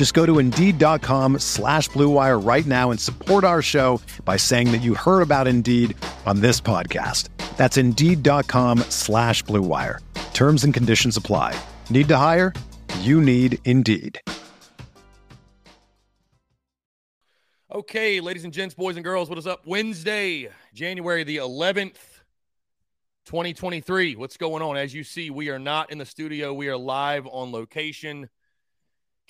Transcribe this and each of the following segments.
Just go to Indeed.com slash BlueWire right now and support our show by saying that you heard about Indeed on this podcast. That's Indeed.com slash BlueWire. Terms and conditions apply. Need to hire? You need Indeed. Okay, ladies and gents, boys and girls, what is up? Wednesday, January the 11th, 2023. What's going on? As you see, we are not in the studio. We are live on location.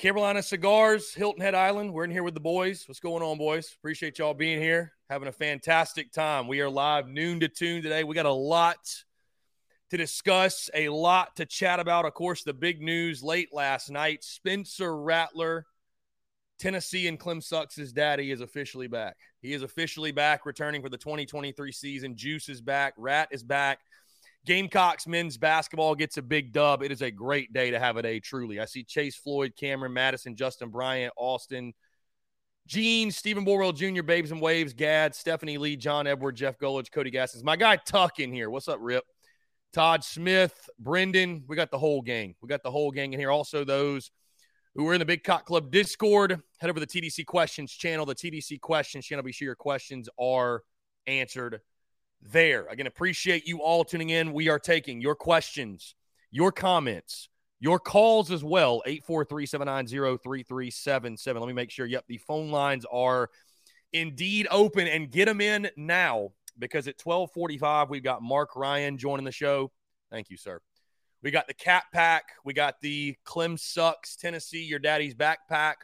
Carolina Cigars, Hilton Head Island. We're in here with the boys. What's going on, boys? Appreciate y'all being here. Having a fantastic time. We are live noon to tune today. We got a lot to discuss, a lot to chat about. Of course, the big news late last night Spencer Rattler Tennessee and Clem Sucks' daddy is officially back. He is officially back, returning for the 2023 season. Juice is back. Rat is back. Gamecocks men's basketball gets a big dub. It is a great day to have a day, truly. I see Chase Floyd, Cameron Madison, Justin Bryant, Austin, Gene, Stephen Borwell Jr., Babes and Waves, Gad, Stephanie Lee, John Edward, Jeff Gullidge, Cody Gaskins. My guy Tuck in here. What's up, Rip? Todd Smith, Brendan. We got the whole gang. We got the whole gang in here. Also, those who are in the Big Cock Club Discord. Head over to the TDC Questions channel, the TDC Questions channel. Be sure your questions are answered there. Again, appreciate you all tuning in. We are taking your questions, your comments, your calls as well. 843 790 3377. Let me make sure. Yep, the phone lines are indeed open and get them in now because at 1245, we've got Marc Ryan joining the show. Thank you, sir. We got the Cat Pack. We got the Clem Sucks Tennessee, your daddy's backpack.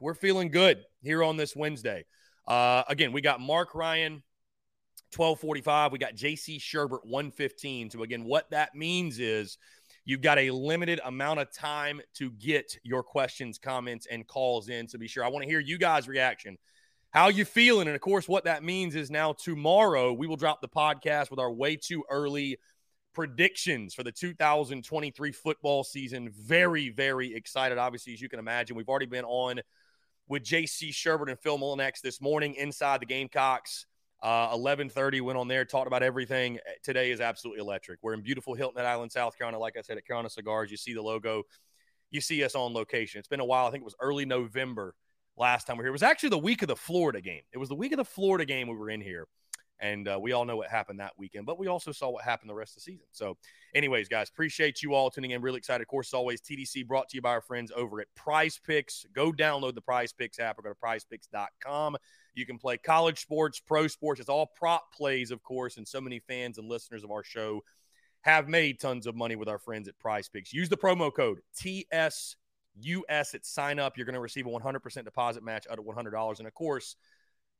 We're feeling good here on this Wednesday. Uh, again, we got Marc Ryan, 1245. We got JC Shurburtt, 115. So, again, what that means is you've got a limited amount of time to get your questions, comments, and calls in. So, be sure. I want to hear you guys' reaction. How you feeling? And of course, what that means is now tomorrow we will drop the podcast with our way too early predictions for the 2023 football season. Very, very excited. Obviously, as you can imagine, we've already been on with JC Shurburtt and Phil Mullinax this morning inside the Gamecocks. Uh, 11:30 went on there, talked about everything. Today is absolutely electric. We're in beautiful Hilton Head Island, South Carolina. Like I said, at Carolina Cigars, you see the logo, you see us on location. It's been a while. I think it was early November last time we were here. It was actually the week of the Florida game. It was the week of the Florida game we were in here. And uh, we all know what happened that weekend, but we also saw what happened the rest of the season. So, anyways, guys, appreciate you all tuning in. Really excited. Of course, as always, TDC brought to you by our friends over at Prize Picks. Go download the Prize Picks app or go to prizepicks.com. You can play college sports, pro sports. It's all prop plays, of course, and so many fans and listeners of our show have made tons of money with our friends at Prize Picks. Use the promo code TSUS at sign up. You're going to receive a 100% deposit match out of $100. And of course,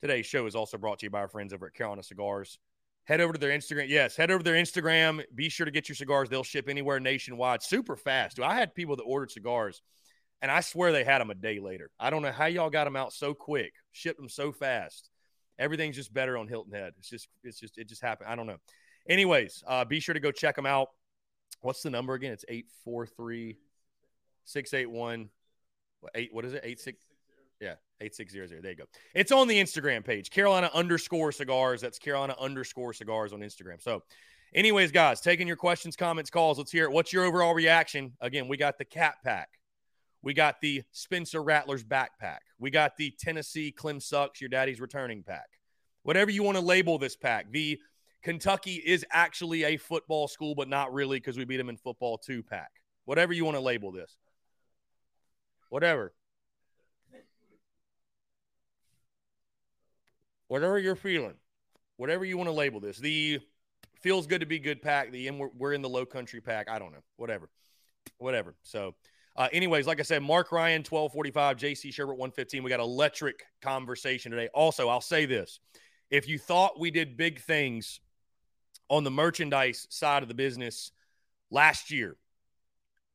Today's show is also brought to you by our friends over at Carolina Cigars. Head over to their Instagram. Yes, head over to their Instagram. Be sure to get your cigars. They'll ship anywhere nationwide super fast. I had people that ordered cigars, and I swear they had them a day later. I don't know how y'all got them out so quick, shipped them so fast. Everything's just better on Hilton Head. It's just, it's just, it just happened. I don't know. Anyways, uh, be sure to go check them out. What's the number again? It's 843 681 eight. What is it? Eight six. Yeah, 8600. There you go. It's on the Instagram page, Carolina underscore cigars. That's Carolina underscore cigars on Instagram. So, anyways, guys, taking your questions, comments, calls. Let's hear it. What's your overall reaction? Again, we got the cat pack. We got the Spencer Rattler's backpack. We got the Tennessee Clem Sucks, your daddy's returning pack. Whatever you want to label this pack. The Kentucky is actually a football school, but not really because we beat them in football two pack. Whatever you want to label this. Whatever. Whatever you're feeling, whatever you want to label this, the feels good to be good pack. The we're, we're in the low country pack. I don't know. Whatever. Whatever. So, uh, anyways, like I said, Marc Ryan, 1245, JC Shurburtt, 115. We got electric conversation today. Also, I'll say this. If you thought we did big things on the merchandise side of the business last year,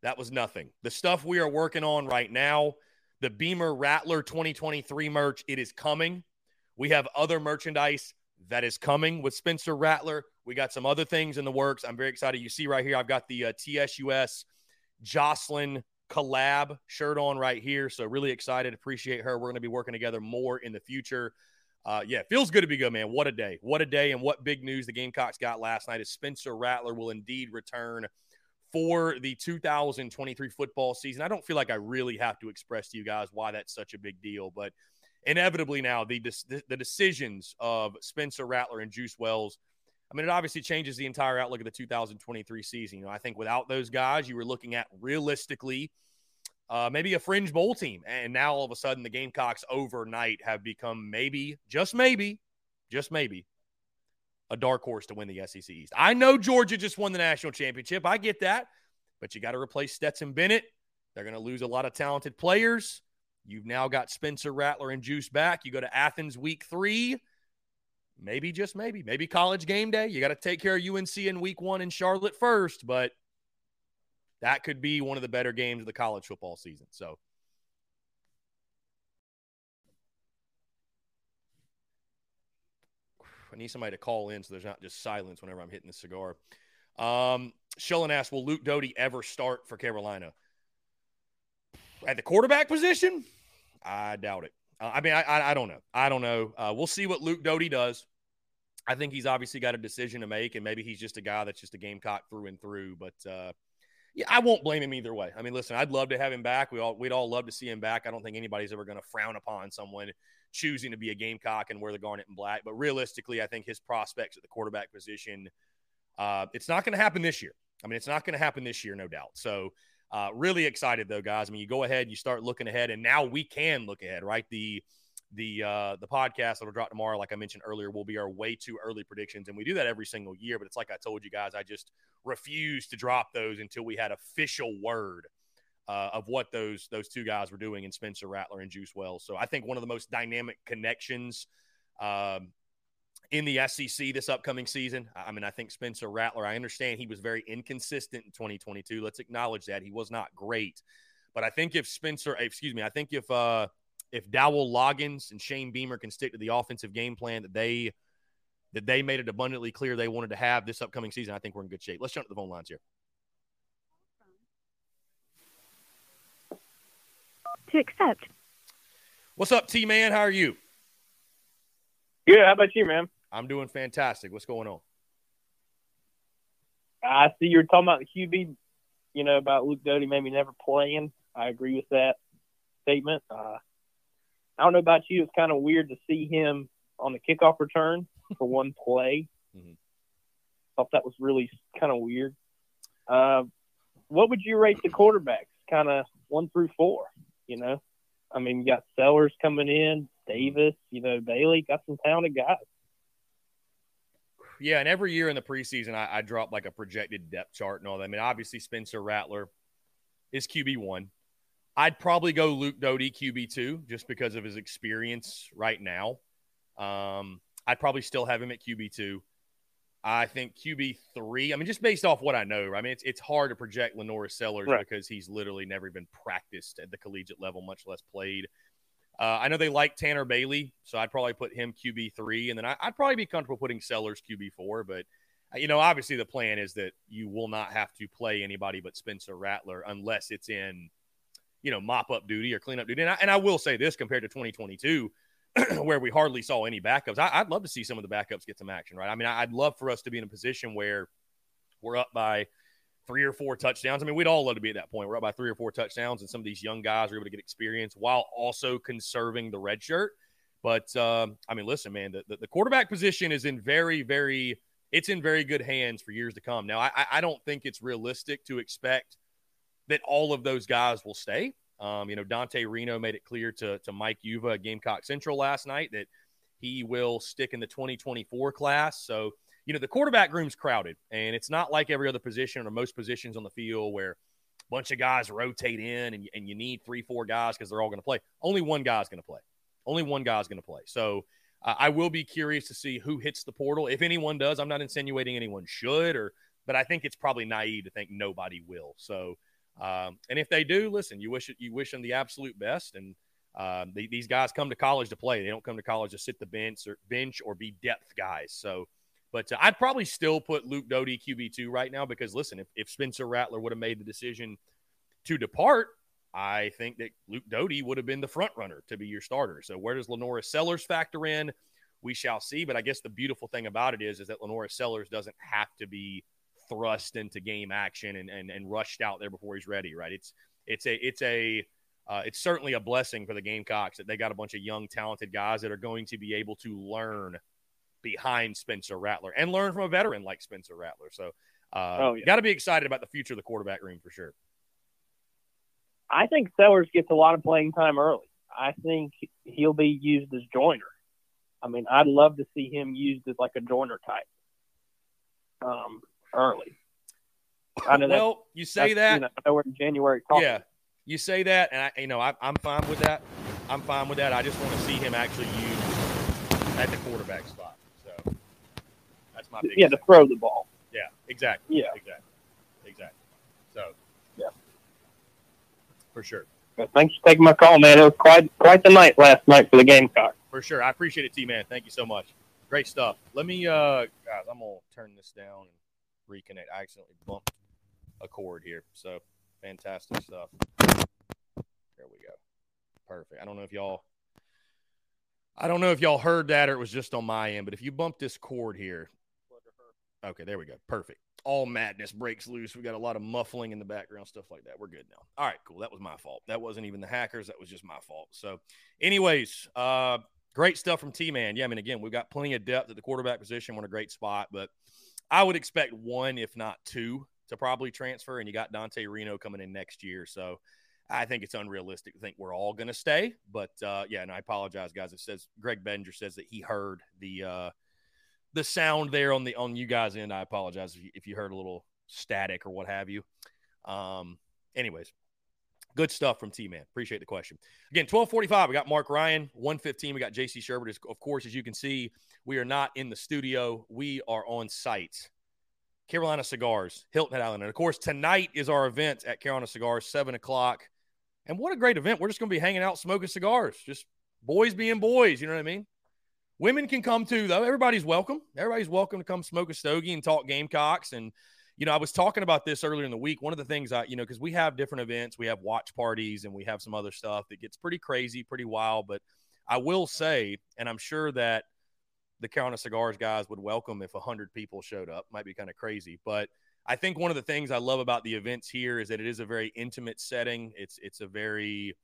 that was nothing. The stuff we are working on right now, the Beamer Rattler 2023 merch, it is coming. We have other merchandise that is coming with Spencer Rattler. We got some other things in the works. I'm very excited. You see right here, I've got the uh, TSUS Jocelyn collab shirt on right here. So really excited. Appreciate her. We're going to be working together more in the future. Uh, yeah, feels good to be good, man. What a day. What a day. And what big news the Gamecocks got last night is Spencer Rattler will indeed return for the 2023 football season. I don't feel like I really have to express to you guys why that's such a big deal, but inevitably now the the decisions of Spencer Rattler and Juice Wells. I mean, it obviously changes the entire outlook of the 2023 season. You know, I think without those guys, you were looking at realistically uh, maybe a fringe bowl team, and now all of a sudden the Gamecocks overnight have become maybe, just maybe, just maybe, a dark horse to win the SEC East. I know Georgia just won the national championship. I get that, but you got to replace Stetson Bennett. They're going to lose a lot of talented players. You've now got Spencer Rattler and Juice back. You go to Athens week three. Maybe, just maybe, maybe college game day. You got to take care of UNC in week one in Charlotte first, but that could be one of the better games of the college football season. So, I need somebody to call in so there's not just silence whenever I'm hitting the cigar. Um, Shellen asks, will Luke Doty ever start for Carolina? At the quarterback position? I doubt it. Uh, I mean, I, I, I don't know. I don't know. Uh, we'll see what Luke Doty does. I think he's obviously got a decision to make, and maybe he's just a guy that's just a gamecock through and through. But uh, yeah, I won't blame him either way. I mean, listen, I'd love to have him back. We all we'd all love to see him back. I don't think anybody's ever going to frown upon someone choosing to be a gamecock and wear the garnet and black. But realistically, I think his prospects at the quarterback position, uh, it's not going to happen this year. I mean, it's not going to happen this year, no doubt. So uh, really excited though, guys. I mean, you go ahead, you start looking ahead, and now we can look ahead, right? The the uh, the podcast that'll drop tomorrow, like I mentioned earlier, will be our way too early predictions, and we do that every single year. But it's like I told you guys, I just refuse to drop those until we had official word uh, of what those those two guys were doing in Spencer Rattler and Juice Wells. So I think one of the most dynamic connections um, in the SEC this upcoming season. I mean, I think Spencer Rattler, I understand he was very inconsistent in 2022. Let's acknowledge that. He was not great. But I think if Spencer, excuse me, I think if uh if Dowell Loggains and Shane Beamer can stick to the offensive game plan that they that they made it abundantly clear they wanted to have this upcoming season, I think we're in good shape. Let's jump to the phone lines here. To accept. What's up, T man? How are you? Good. How about you, man? I'm doing fantastic. What's going on? I see you were talking about the QB, you know, about Luke Doty maybe never playing. I agree with that statement. Uh, I don't know about you. It's kind of weird to see him on the kickoff return for one play. Mm-hmm. Thought that was really kind of weird. Uh, what would you rate the quarterbacks? Kind of one through four, you know? I mean, you got Sellers coming in, Davis, you know, Bailey, got some talented guys. Yeah, and every year in the preseason, I, I drop like a projected depth chart and all that. I mean, obviously Spencer Rattler is QB one. I'd probably go Luke Doty QB two just because of his experience right now. Um, I'd probably still have him at QB two. I think QB three. I mean, just based off what I know, I mean, it's it's hard to project LaNorris Sellers right. because he's literally never even practiced at the collegiate level, much less played. Uh, I know they like Tanner Bailey, so I'd probably put him QB three, and then I, would probably be comfortable putting Sellers QB four. But uh, you know, obviously the plan is that you will not have to play anybody but Spencer Rattler unless it's in, you know, mop up duty or cleanup duty. And I, and I will say this compared to 2022, where we hardly saw any backups. I, would love to see some of the backups get some action, right? I mean, I'd love for us to be in a position where we're up by three or four touchdowns. I mean, we'd all love to be at that point. We're up by three or four touchdowns, and some of these young guys are able to get experience while also conserving the red shirt. But um, I mean, listen, man, the, the, the, quarterback position is in very, very, it's in very good hands for years to come. Now, I, I don't think it's realistic to expect that all of those guys will stay. Um, you know, Dante Reno made it clear to, to Mike Uva, Gamecock Central last night, that he will stick in the 2024 class. So you know, the quarterback room's crowded, and it's not like every other position or most positions on the field where a bunch of guys rotate in and, and you need three, four guys because they're all going to play. Only one guy's going to play. Only one guy's going to play. So uh, I will be curious to see who hits the portal. If anyone does, I'm not insinuating anyone should, or but I think it's probably naive to think nobody will. So, um, and if they do, listen, you wish you wish them the absolute best. And um, these guys come to college to play. They don't come to college to sit the bench or bench or be depth guys. So, but uh, I'd probably still put Luke Doty QB two right now because listen, if, if Spencer Rattler would have made the decision to depart, I think that Luke Doty would have been the front runner to be your starter. So where does LaNorris Sellers factor in? We shall see. But I guess the beautiful thing about it is, is that LaNorris Sellers doesn't have to be thrust into game action and, and, and rushed out there before he's ready, right? It's it's a it's a uh, it's certainly a blessing for the Gamecocks that they got a bunch of young, talented guys that are going to be able to learn behind Spencer Rattler and learn from a veteran like Spencer Rattler. So, uh, oh, yeah. got to be excited about the future of the quarterback room for sure. I think Sellers gets a lot of playing time early. I think he'll be used as Joyner. I mean, I'd love to see him used as like a Joyner type um, early. I know well, you say that. You know, I know we're in January. Talking. Yeah, you say that, and I, you know, I, I'm fine with that. I'm fine with that. I just want to see him actually used at the quarterback spot. My big yeah to throw the ball. Yeah, exactly. Yeah, exactly, exactly. So yeah, for sure. thanks for taking my call, man. It was quite quite the night last night for the Gamecock. For sure. I appreciate it, T man. Thank you so much. Great stuff. Let me uh guys, I'm gonna turn this down and reconnect. I accidentally bumped a cord here. So fantastic stuff. There we go. Perfect. I don't know if y'all I don't know if y'all heard that or it was just on my end, but if you bump this cord here. Okay, there we go. Perfect all madness breaks loose. We got a lot of muffling in the background, stuff like that. We're good now. All right, cool. That was my fault. That wasn't even the hackers. That was just my fault. So, anyways, uh, great stuff from T Man. Yeah, I mean, again, we've got plenty of depth at the quarterback position. We're in a great spot, but I would expect one, if not two, to probably transfer. And you got Dante Reno coming in next year. So, I think it's unrealistic to think we're all going to stay. But uh, yeah, and I apologize, guys. It says Greg Bender says that he heard the uh, the sound there on the on you guys end. I apologize if you, if you heard a little static or what have you. Um, anyways, good stuff from T Man. Appreciate the question. Again, twelve forty five. We got Marc Ryan. One fifteen. We got JC Shurburtt. Of course, as you can see, we are not in the studio. We are on site. Carolina Cigars, Hilton Head Island, and of course tonight is our event at Carolina Cigars, seven o'clock. And what a great event! We're just going to be hanging out, smoking cigars, just boys being boys. You know what I mean? Women can come too, though. Everybody's welcome. Everybody's welcome to come smoke a stogie and talk Gamecocks. And, you know, I was talking about this earlier in the week. One of the things I, you know, because we have different events, we have watch parties and we have some other stuff that gets pretty crazy, pretty wild. But I will say, and I'm sure that the Carolina Cigars guys would welcome if 100 people showed up. Might be kind of crazy. But I think one of the things I love about the events here is that it is a very intimate setting. It's, it's a very,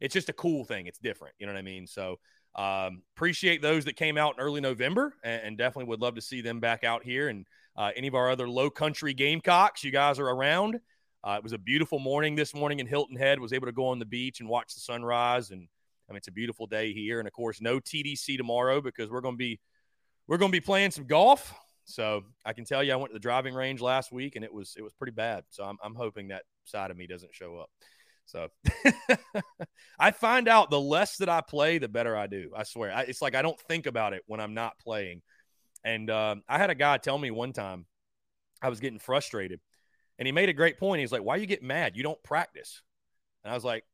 it's just a cool thing. It's different. You know what I mean? So, um, appreciate those that came out in early November and, and, definitely would love to see them back out here. And uh, any of our other low country Gamecocks, you guys are around. Uh, it was a beautiful morning this morning in Hilton Head. Was able to go on the beach and watch the sunrise. And I mean, it's a beautiful day here. And of course, no TDC tomorrow because we're going to be we're going to be playing some golf. So I can tell you, I went to the driving range last week and it was it was pretty bad. So I'm, I'm hoping that side of me doesn't show up. So I find out the less that I play, the better I do. I swear. I, it's like I don't think about it when I'm not playing. And uh, I had a guy tell me one time I was getting frustrated, and he made a great point. He's like, "Why you get mad? You don't practice." And I was like,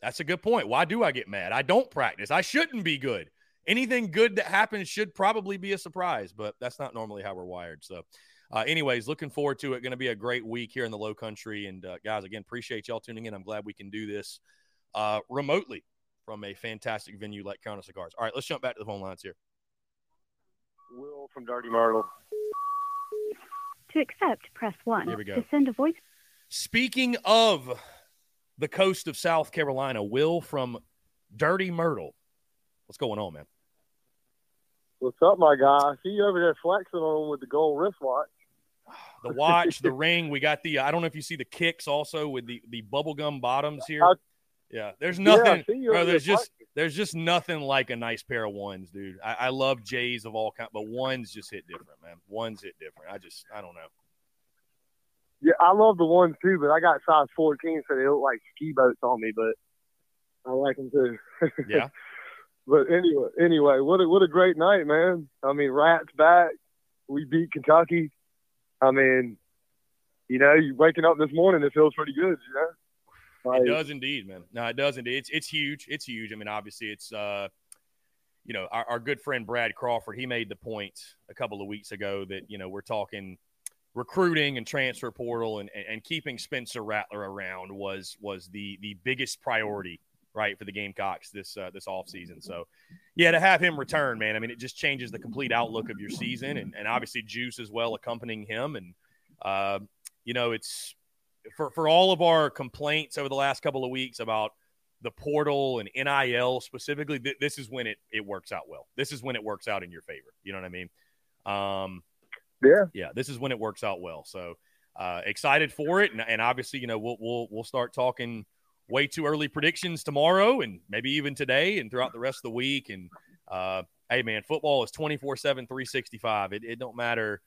"That's a good point. Why do I get mad? I don't practice. I shouldn't be good. Anything good that happens should probably be a surprise, but that's not normally how we're wired." So uh, anyways, looking forward to it. Going to be a great week here in the Low Country. And uh, guys, again, appreciate y'all tuning in. I'm glad we can do this uh, remotely from a fantastic venue like Carolina Cigars. All right, let's jump back to the phone lines here. Will from Dirty Myrtle. To accept, press one. Here we go. To send a voice. Speaking of the coast of South Carolina, Will from Dirty Myrtle. What's going on, man? What's up, my guy? I see you over there flexing on with the gold wristwatch the watch, the ring. We got the uh, I don't know if you see the kicks also with the the bubblegum bottoms here. yeah, there's nothing. Yeah, bro, there's just there's just nothing like a nice pair of ones, dude. I, I love J's of all kind, but ones just hit different, man. Ones hit different. I just, I don't know. Yeah, I love the ones too, but I got size 14, so they look like ski boats on me. But I like them too. Yeah. but anyway, anyway, what a what a great night, man. I mean, Rats back. We beat Kentucky. I mean, you know, you waking up this morning, it feels pretty good. You know. Like, It does indeed, man. No, it does indeed. It's it's huge. It's huge. I mean, obviously, it's uh, you know, our, our good friend Brad Crawford. He made the point a couple of weeks ago that you know we're talking recruiting and transfer portal and and keeping Spencer Rattler around was was the the biggest priority right for the Gamecocks this uh, this offseason. So yeah, to have him return, man. I mean, it just changes the complete outlook of your season, and and obviously Juice as well accompanying him, and uh, you know, it's for for all of our complaints over the last couple of weeks about the portal and NIL specifically, th- this is when it it works out well. This is when it works out in your favor. You know what I mean? Um, Yeah. yeah. This is when it works out well. So uh, excited for it, and, and obviously, you know, we'll we'll we'll start talking way too early predictions tomorrow, and maybe even today, and throughout the rest of the week. And uh, hey, man, football is 24 7, 365. It, it don't matter.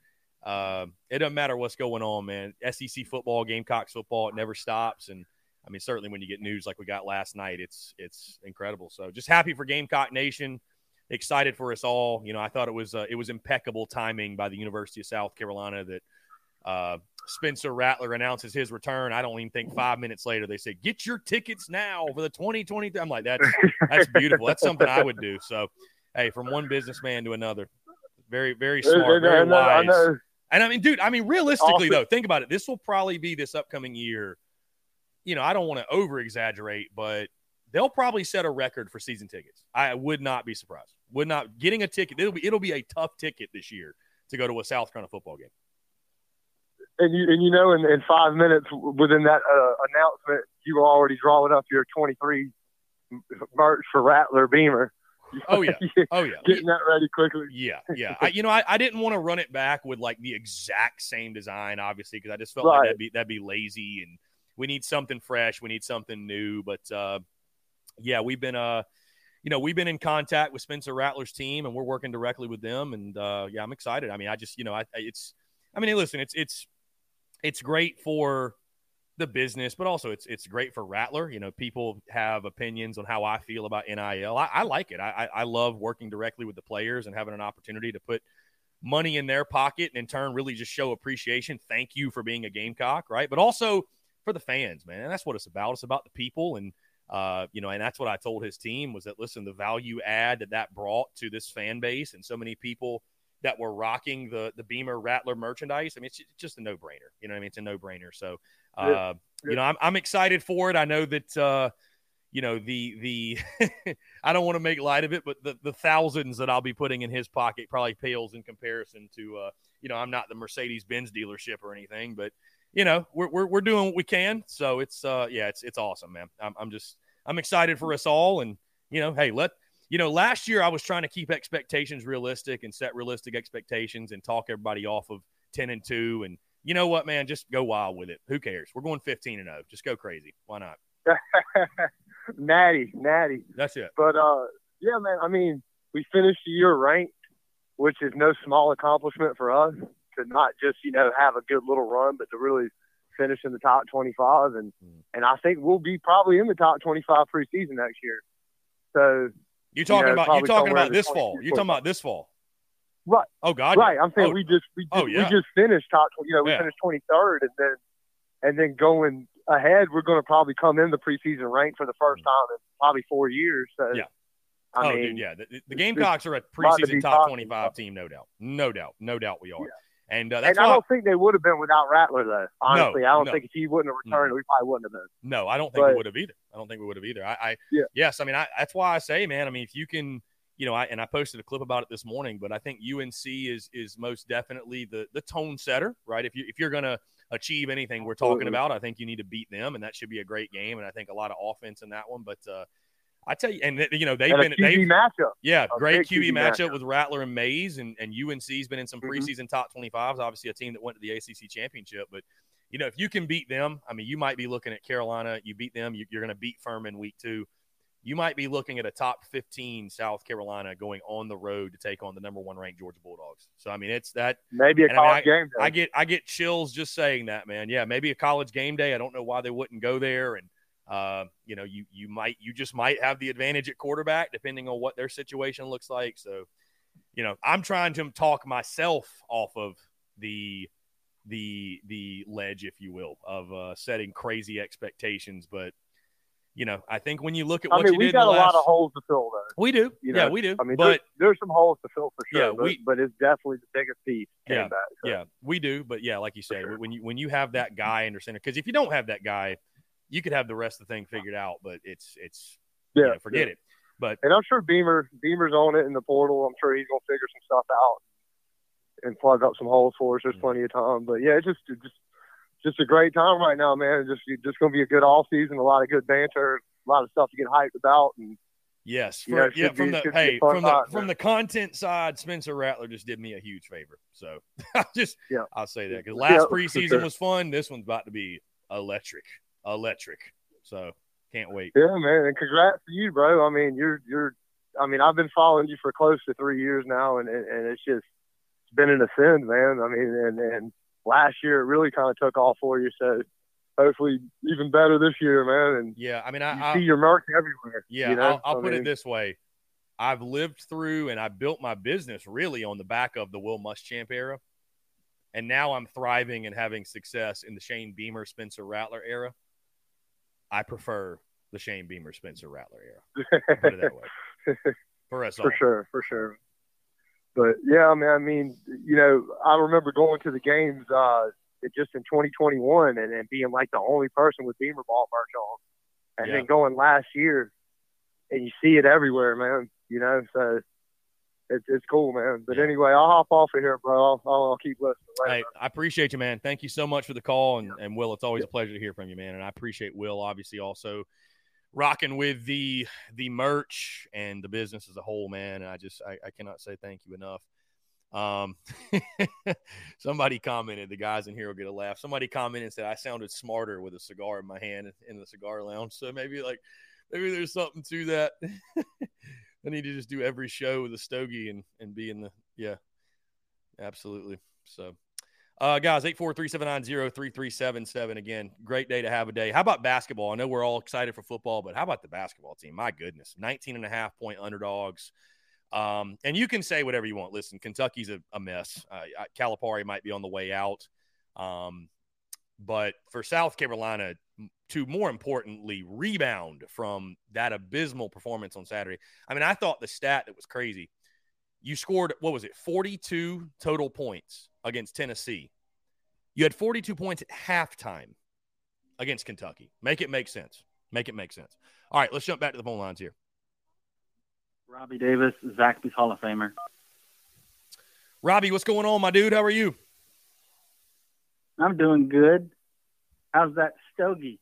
Uh, it doesn't matter what's going on, man. SEC football, Gamecocks football, it never stops. And I mean, certainly when you get news like we got last night, it's it's incredible. So just happy for Gamecock Nation. Excited for us all. You know, I thought it was uh, it was impeccable timing by the University of South Carolina that uh, Spencer Rattler announces his return. I don't even think five minutes later they say, "Get your tickets now for the 2023." I'm like, that's that's beautiful. That's something I would do. So, hey, from one businessman to another, very very smart, very wise. And I mean, dude, I mean, realistically though, think about it. This will probably be this upcoming year. You know, I don't want to over exaggerate, but they'll probably set a record for season tickets. I would not be surprised. Would not getting a ticket. It'll be it'll be a tough ticket this year to go to a South Carolina football game. And you and you know, in, in five minutes within that uh, announcement, you were already drawing up your 23 merch for Rattler Beamer. Oh yeah, oh yeah, getting that ready quickly. yeah, yeah. I, you know, I, I didn't want to run it back with like the exact same design, obviously, because I just felt like that'd be that'd be lazy, and we need something fresh. We need something new. But uh, yeah, we've been uh, you know, we've been in contact with Spencer Rattler's team, and we're working directly with them. And uh, yeah, I'm excited. I mean, I just you know, I it's, I mean, listen, it's it's it's great for the business, but also it's it's great for Rattler. You know, people have opinions on how I feel about NIL. I, I like it. I, I love working directly with the players and having an opportunity to put money in their pocket and in turn really just show appreciation. Thank you for being a Gamecock, right? But also for the fans, man. And that's what it's about. It's about the people and uh, you know, and that's what I told his team was that listen, the value add that that brought to this fan base and so many people that were rocking the the Beamer Rattler merchandise. I mean, it's just a no brainer. You know what I mean? It's a no brainer. So, uh, Yeah. you know, I'm, I'm excited for it. I know that, uh, you know, the, the, I don't want to make light of it, but the, the thousands that I'll be putting in his pocket probably pales in comparison to, uh, you know, I'm not the Mercedes Benz dealership or anything, but you know, we're, we're, we're doing what we can. So it's, uh, yeah, it's, it's awesome, man. I'm, I'm just, I'm excited for us all. And, you know, hey, let, you know, last year I was trying to keep expectations realistic and set realistic expectations and talk everybody off of 10 and 2. And you know what, man? Just go wild with it. Who cares? We're going 15 and 0. Just go crazy. Why not? natty, natty. That's it. But uh, yeah, man. I mean, we finished the year ranked, which is no small accomplishment for us to not just you know have a good little run, but to really finish in the top 25. And Mm. and I think we'll be probably in the top 25 preseason next year. So You talking know, about you probably talking about this 20 fall. You're talking about this fall. Right. Oh God. right, I'm saying Oh, we just we just, oh, yeah. we just finished top. You know, we Yeah. finished 23rd, and then and then going ahead, we're going to probably come in the preseason ranked for the first time in probably four years. So Mm. Yeah. I oh, mean, dude, yeah. The, the Gamecocks are a preseason top 25 about. team, no doubt. No doubt. No doubt we are. Yeah. And uh, that's and I don't think they would have been without Rattler, though. Honestly, I don't no. think if he wouldn't have returned, we probably wouldn't have been. No, I don't think we would have either. I don't think we would have either. I, I Yeah. yes, I mean, I, that's why I say, man. I mean, if you can, you know, I and I posted a clip about it this morning, but I think UNC is is most definitely the the tone setter, right? If you if you're gonna achieve anything we're talking Absolutely. about, I think you need to beat them, and that should be a great game. And I think a lot of offense in that one. But uh, I tell you, and you know, they've and been a QB matchup. yeah, A great QB QB matchup matchup. with Rattler and Mays, and, and UNC's been in some Mhm. preseason top 25s. Obviously, a team that went to the ACC championship. But, you know, if you can beat them, I mean, you might be looking at Carolina. You beat them, you, you're going to beat Furman week two. you might be looking at a top 15 South Carolina going on the road to take on the number one ranked Georgia Bulldogs. So I mean, it's that maybe a and I mean, college game. I get I get chills just saying that, man. Yeah, maybe a college game day. I don't know why they wouldn't go there, and uh, you know, you you might you just might have the advantage at quarterback depending on what their situation looks like. So, you know, I'm trying to talk myself off of the the the ledge, if you will, of uh, setting crazy expectations, but. You know, I think when you look at I what mean, you we did got in a the lot of holes to fill, though. we do, you yeah, we do. I mean, but there's, there's some holes to fill for sure. Yeah, but, we- but it's definitely the biggest piece. Yeah, back, so. Yeah, we do, but yeah, like you say, sure. when you when you have that guy under center, because if you don't have that guy, you could have the rest of the thing figured out, but it's it's yeah, you know, forget yeah. it. But And I'm sure Beamer Beamer's on it in the portal. I'm sure he's gonna figure some stuff out and plug up some holes for us. There's plenty of time. But yeah, it's just it's just just a great time right now, man. It's just it's just gonna be a good off season, a lot of good banter, a lot of stuff to get hyped about, and yes, for, Yeah, yeah, from be- the should be a hey, from the from man. the content side, Spencer Rattler just did me a huge favor. So I'll just Yeah. I'll say that because last for preseason sure. was fun. This one's about to be electric, electric. So can't wait. Yeah, man, and congrats to you, bro. I mean, you're you're. I mean, I've been following you for close to three years now, and and, and it's just it's been an ascend, man. I mean, and and last year it really kind of took off for you, so hopefully even better this year, man. And Yeah, I mean, you I, I see your mark everywhere. Yeah, you know? I'll, I'll put it this way. I've lived through and I built my business really on the back of the Will Muschamp era. And now I'm thriving and having success in the Shane Beamer, Spencer Rattler era. I prefer the Shane Beamer, Spencer Rattler era. Put it that way. For us all. for sure, for sure. But yeah, I mean, I mean, you know, I remember going to the games uh, just in 2021 and, and being like the only person with Beamer ball merch on, and Yeah. then going last year, and you see it everywhere, man. You know, so it's it's cool, man. But Yeah. anyway, I'll hop off of here, bro. I'll, I'll, keep listening. Later, Hey, I appreciate you, man. Thank you so much for the call. And, and Will, it's always a pleasure to hear from you, man. And I appreciate Will, obviously, also rocking with the the merch and the business as a whole, man. And I just I, I cannot say thank you enough. Um, somebody commented, the guys in here will get a laugh. Somebody commented and said I sounded smarter with a cigar in my hand in the cigar lounge. So maybe like maybe there's something to that. I need to just do every show with a stogie and and be in the yeah, absolutely. So. Uh, guys, 843-790-3377. Again, great day to have a day. How about basketball? I know we're all excited for football, but how about the basketball team? My goodness, 19 and a half point underdogs. Um, and you can say whatever you want. Listen, Kentucky's a, a mess. Uh, Calipari might be on the way out. Um, but for South Carolina to more importantly rebound from that abysmal performance on Saturday. I mean, I thought the stat that was crazy. You scored what was it? 42 total points against Tennessee. You had 42 points at halftime against Kentucky. Make it make sense. Make it make sense. All right, let's jump back to the phone lines here. Robbie Davis, Zaxby's Hall of Famer. Robbie, what's going on, my dude? How are you? I'm doing good. How's that stogie?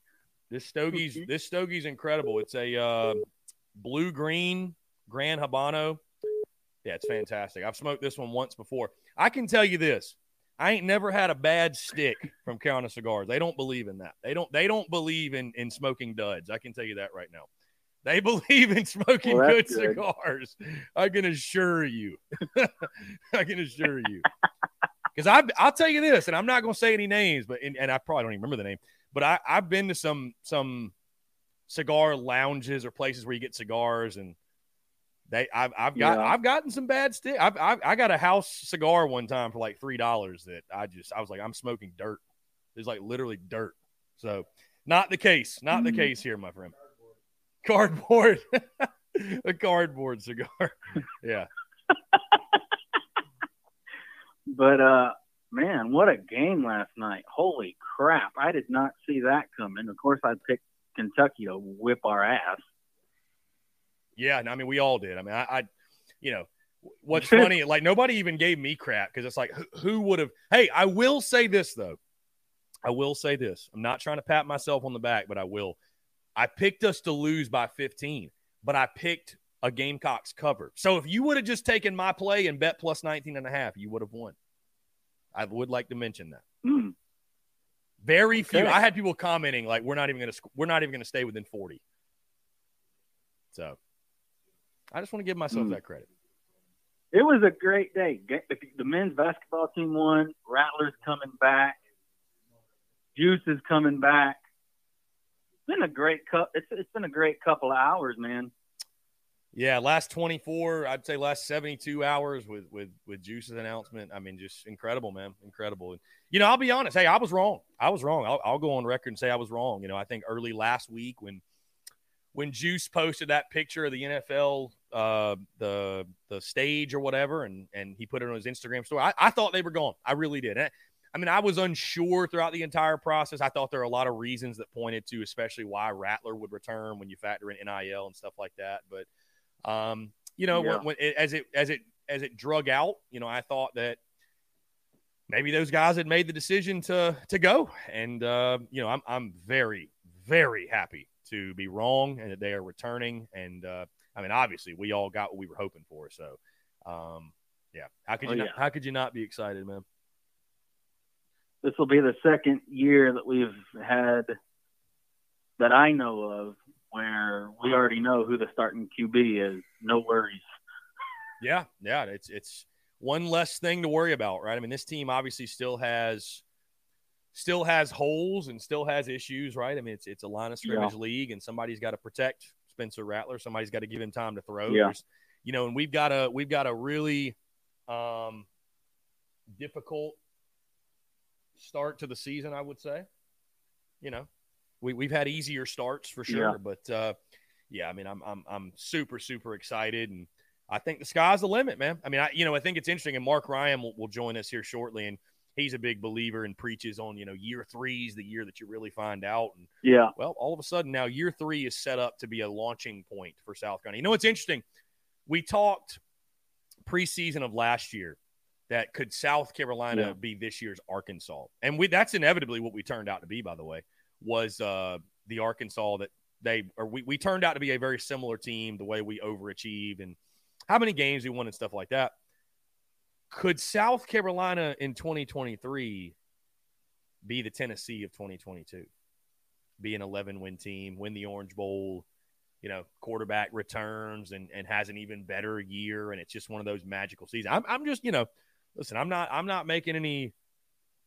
This stogie's this stogie's incredible. It's a uh, blue green Grand Habano. Yeah, it's fantastic. I've smoked this one once before. I can tell you this: I ain't never had a bad stick from Carolina Cigars. They don't believe in that. They don't. They don't believe in in smoking duds. I can tell you that right now. They believe in smoking Well, good, good. cigars. I can assure you. I can assure you. Because I, I'll tell you this, and I'm not going to say any names, but and, and I probably don't even remember the name. But I, I've been to some some cigar lounges or places where you get cigars, and they I've, I've got Yeah. I've gotten some bad stick. I've, I've I got a house cigar one time for like three dollars that I just I was like I'm smoking dirt. It's like literally dirt. So not the case. Not the Mhm. case here, my friend. Cardboard. a cardboard cigar. Yeah. But uh man, what a game last night. Holy crap. I did not see that coming. Of course I picked Kentucky to whip our ass. Yeah, and I mean, we all did. I mean, I, I you know, what's funny, like nobody even gave me crap because it's like, who, who would have? Hey, I will say this though. I will say this. I'm not trying to pat myself on the back, but I will. I picked us to lose by 15, but I picked a Gamecocks cover. So if you would have just taken my play and bet plus 19 and a half, you would have won. I would like to mention that. Hmm. Very few. I had people commenting like, "We're not even going to. We're not even going to stay within 40." So I just want to give myself Mm. that credit. It was a great day. The the men's basketball team won. Rattlers coming back. Juice is coming back. It's been a great cup. It's it's been a great couple of hours, man. Yeah, last 24, I'd say last 72 hours with with with Juice's announcement. I mean, just incredible, man, incredible. And you know, I'll be honest. Hey, I was wrong. I was wrong. I'll, I'll go on record and say I was wrong. You know, I think early last week when when Juice posted that picture of the NFL, uh, the the stage or whatever, and and he put it on his Instagram story, I, I thought they were gone. I really did. And I mean, I was unsure throughout the entire process. I thought there were a lot of reasons that pointed to, especially why Rattler would return when you factor in NIL and stuff like that. But um, you know, Yeah. when, when it, as it as it as it drug out, you know, I thought that maybe those guys had made the decision to to go, and uh, you know, I'm I'm very very happy to be wrong and that they are returning. And uh, I mean, obviously, we all got what we were hoping for. So, um, yeah, how could Oh, you not, yeah. how could you not be excited, man? This will be the second year that we've had that I know of where we already know who the starting QB is. No worries. Yeah, yeah, it's it's one less thing to worry about, right? I mean, this team obviously still has still has holes and still has issues, right? I mean, it's it's a line of scrimmage league, and somebody's got to protect Spencer Rattler. Somebody's got to give him time to throw. Yeah. There's- you know, and we've got a we've got a really um, difficult start to the season, I would say. You know, we we've had easier starts for sure, Yeah. but uh, yeah, I mean, I'm I'm I'm super super excited, and I think the sky's the limit, man. I mean, I you know I think it's interesting, and Marc Ryan will, will join us here shortly, and he's a big believer and preaches on you know year threes, the year that you really find out, and Yeah. well, all of a sudden now year three is set up to be a launching point for South Carolina. You know what's interesting? We talked preseason of last year that could South Carolina Yeah. be this year's Arkansas, and we that's inevitably what we turned out to be. By the way, was uh, the Arkansas that they or we we turned out to be a very similar team. The way we overachieved and how many games we won and stuff like that. Could South Carolina in 2023 be the Tennessee of 2022? Be an 11 win team, win the Orange Bowl, you know, quarterback returns and, and has an even better year. And it's just one of those magical seasons. I'm, I'm just, you know, listen, I'm not, I'm not making any,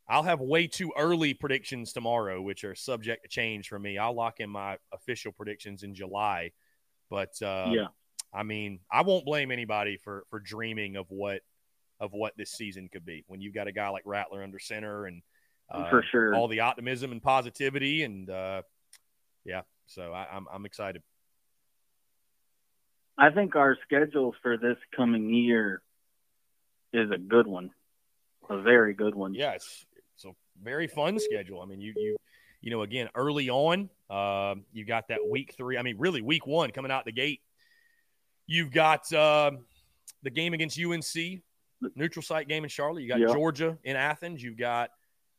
I'll have way too early predictions tomorrow, which are subject to change for me. I'll lock in my official predictions in July. But, uh, yeah. I mean, I won't blame anybody for for dreaming of what of what this season could be when you've got a guy like Rattler under center and uh, For sure. all the optimism and positivity and uh, yeah. So I, I'm I'm excited. I think our schedule for this coming year is a good one, a very good one. Yeah, it's it's a very fun schedule. I mean, you you you know, again, early on, um, you got that week three. I mean, really, week one coming out the gate. You've got um the game against UNC, neutral site game in Charlotte. You got Yeah. Georgia in Athens. You've got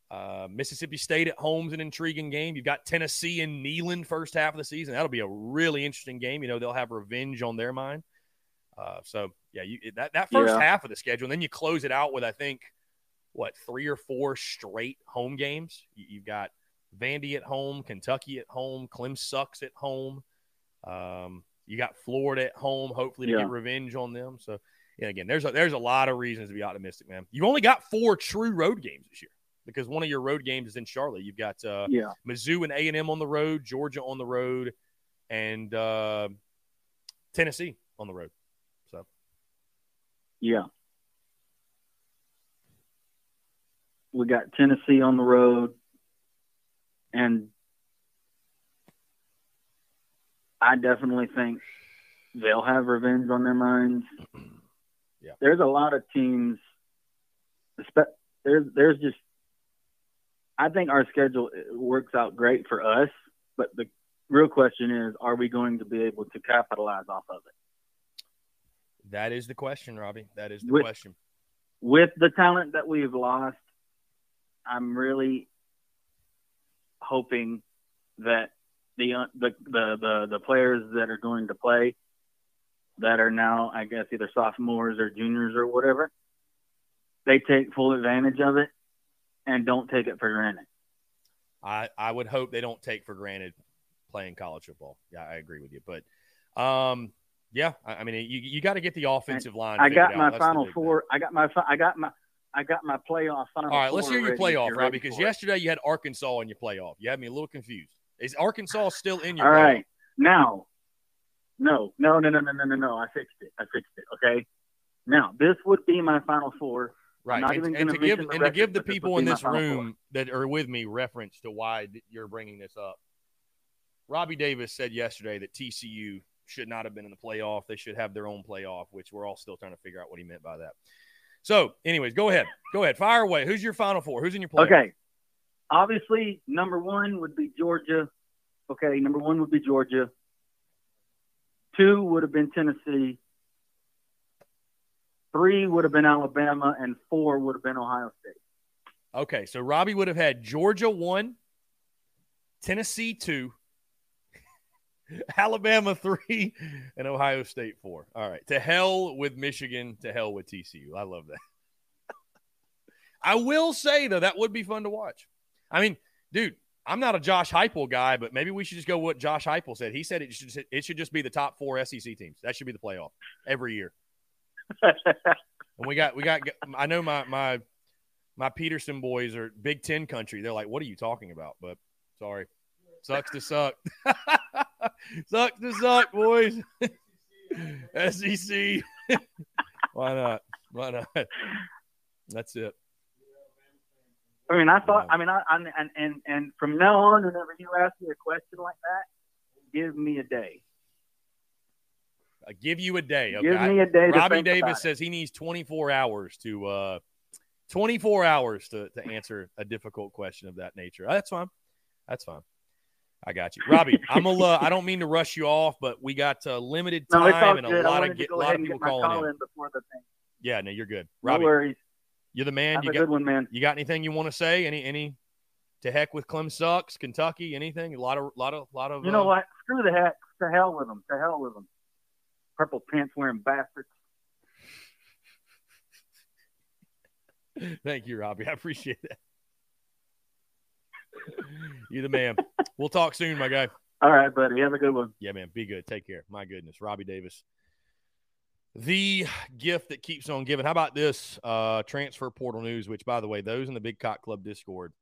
uh, Mississippi State at home's an intriguing game. You've got Tennessee and Neyland first half of the season. That'll be a really interesting game. You know, they'll have revenge on their mind. Uh, so yeah, you that that first Yeah. half of the schedule, and then you close it out with I think what three or four straight home games. You, you've got Vandy at home, Kentucky at home, Clem sucks at home. Um, you got Florida at home, hopefully to Yeah. get revenge on them. So yeah, again, there's a, there's a lot of reasons to be optimistic, man. You've only got four true road games this year because one of your road games is in Charlotte. You've got uh, Yeah. Mizzou and A and M on the road, Georgia on the road, and uh, Tennessee on the road. So Yeah. We got Tennessee on the road, and I definitely think they'll have revenge on their minds. Yeah. There's a lot of teams. There's there's just. I think our schedule works out great for us, but the real question is, are we going to be able to capitalize off of it? that is the question, Robbie. That is the With- question. with the talent that we've lost, I'm really hoping that the the the the, the players that are going to play that are now, I guess, either sophomores or juniors or whatever, they take full advantage of it and don't take it for granted. I, I would hope they don't take for granted playing college football. Yeah, I agree with you. But Um, yeah, I, I mean, you you got to get the offensive line. I got out. my final four. I got my I got my I got my playoff final. All right, let's hear your playoff, ready because yesterday you had Arkansas in your playoff. You had me a little confused. Is Arkansas still in your All playoff? right, now, no, no, no, no, no, no, no, no. I fixed it. I fixed it. Okay. Now this would be my final four. Right. not And, even and gonna give and to give the people in this room that are with me reference to why you're bringing this up. Robbie Davis said yesterday that TCU should not have been in the playoff. They should have their own playoff, which we're all still trying to figure out what he meant by that. So, anyways, go ahead. Go ahead. Fire away. Who's your final four? Who's in your play? Okay. Obviously, number one would be Georgia. Okay, number one would be Georgia. Two would have been Tennessee. Three would have been Alabama, and four would have been Ohio State. Okay, so Robbie would have had Georgia one, Tennessee two, Alabama three, and Ohio State four. All right, to hell with Michigan, to hell with TCU. I love that. I will say though, that would be fun to watch. I mean, dude, I'm not a Josh Heupel guy, but maybe we should just go what Josh Heupel said. He said it should it should just be the top four SEC teams. That should be the playoff every year. And we got we got I know my my my Peterson boys are Big Ten country. They're like, what are you talking about? But sorry. Sucks to suck. Sucks to suck, boys. SEC. Why not? Why not? That's it. I mean, I thought. I mean, I, I and and and from now on, whenever you ask me a question like that, give me a day. I give you a day. Okay. Give me a day. Robbie Davis says he needs 24 hours to uh 24 hours to, to answer a difficult question of that nature. That's fine. That's fine. I got you, Robbie. I'm a. Uh, I don't mean to rush you off, but we got uh, limited No, time and a lot of get, go lot of people calling call in. in before the thing. Yeah, no, you're good, No Robbie. worries. You're the man. Have You a got good one, man. you got anything you want to say? Any any to heck with Clem sucks, Kentucky, anything? A lot of lot of lot of. You know uh, what? Screw the heck. To hell with them. To hell with them. Purple pants wearing bastards. Thank you, Robbie. I appreciate that. you the man. We'll talk soon, my guy. All right, buddy. Have a good one. Yeah, man. Be good. Take care. My goodness. Robbie Davis. The gift that keeps on giving. How about this uh, transfer portal news? Which, by the way, those in the Big Cock Club Discord,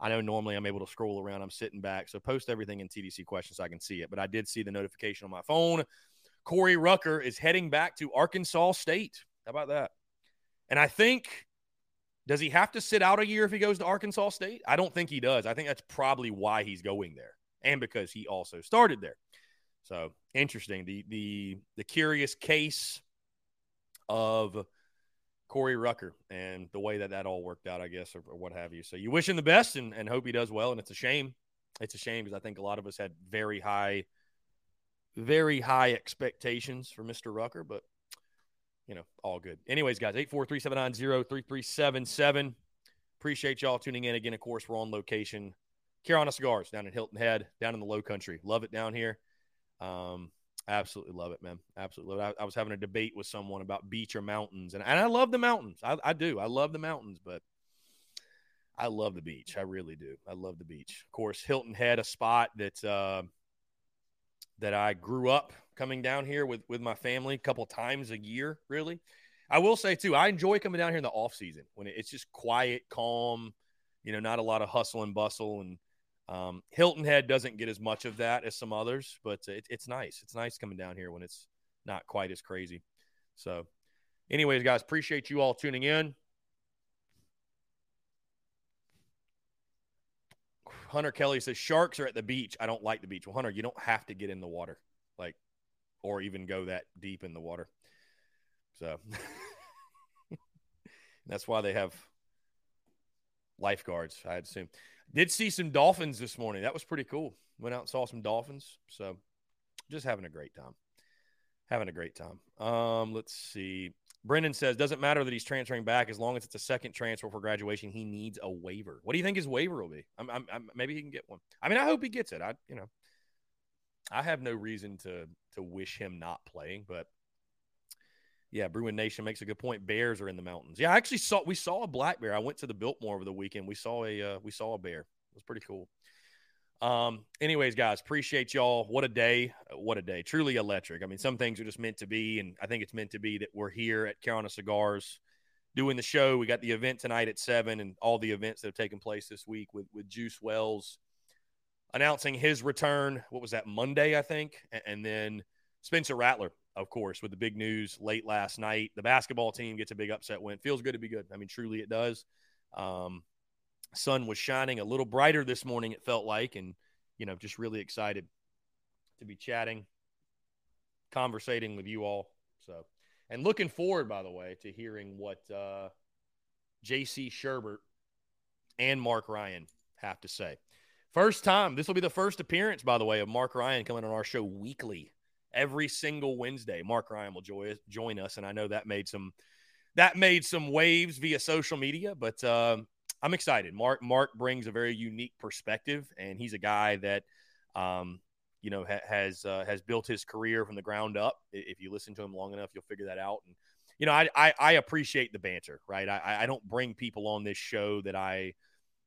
I know normally I'm able to scroll around. I'm sitting back. So post everything in TDC questions so I can see it. But I did see the notification on my phone. Corey Rucker is heading back to Arkansas State. How about that? And I think, does he have to sit out a year if he goes to Arkansas State? I don't think he does. I think that's probably why he's going there and because he also started there. So interesting. The the the curious case of Corey Rucker and the way that that all worked out, I guess, or, or what have you. So you wish him the best and, and hope he does well. And it's a shame. It's a shame because I think a lot of us had very high, very high expectations for Mr. Rucker, but you know, all good. Anyways, guys, 843-790-3377. Appreciate y'all tuning in again. Of course, we're on location. Carolina Cigars down in Hilton Head, down in the low country. Love it down here. Um, absolutely love it, man. Absolutely love it. I, I was having a debate with someone about beach or mountains, and, and I love the mountains. I, I do. I love the mountains, but I love the beach. I really do. I love the beach. Of course, Hilton Head, a spot that uh, that I grew up coming down here with with my family a couple times a year. Really, I will say too, I enjoy coming down here in the off season when it's just quiet, calm. You know, not a lot of hustle and bustle and um, Hilton Head doesn't get as much of that as some others, but it, it's nice. It's nice coming down here when it's not quite as crazy. So, anyways, guys, appreciate you all tuning in. Hunter Kelly says sharks are at the beach. I don't like the beach. Well, Hunter, you don't have to get in the water, like, or even go that deep in the water. So that's why they have lifeguards, I'd assume. Did see some dolphins this morning. That was pretty cool. Went out and saw some dolphins. So just having a great time. Having a great time. Um, let's see. Brendan says, doesn't matter that he's transferring back as long as it's a second transfer for graduation. He needs a waiver. What do you think his waiver will be? I'm, I'm, I'm, maybe he can get one. I mean, I hope he gets it. I, you know, I have no reason to to wish him not playing, but yeah, Bruin Nation makes a good point. Bears are in the mountains. Yeah, I actually saw we saw a black bear. I went to the Biltmore over the weekend. We saw a uh, we saw a bear. It was pretty cool. Um, anyways, guys, appreciate y'all. What a day. What a day. Truly electric. I mean, some things are just meant to be. And I think it's meant to be that we're here at Carolina Cigars doing the show. We got the event tonight at seven and all the events that have taken place this week with, with Juice Wells announcing his return. What was that, Monday, I think? And, then Spencer Rattler, of course, with the big news late last night. The basketball team gets a big upset win. Feels good to be good. I mean, truly it does. Um, sun was shining a little brighter this morning, it felt like, and you know, just really excited to be chatting, conversating with you all. So, and looking forward, by the way, to hearing what uh, J.C. Shurburtt and Marc Ryan have to say. First time. This will be the first appearance, by the way, of Marc Ryan coming on our show weekly, every single Wednesday. Marc Ryan will join join us, and I know that made some that made some waves via social media, but uh, I'm excited. Marc Marc brings a very unique perspective, and he's a guy that, um, you know, ha- has uh, has built his career from the ground up. If you listen to him long enough, you'll figure that out. And you know, I I, I appreciate the banter, right? I, I don't bring people on this show that I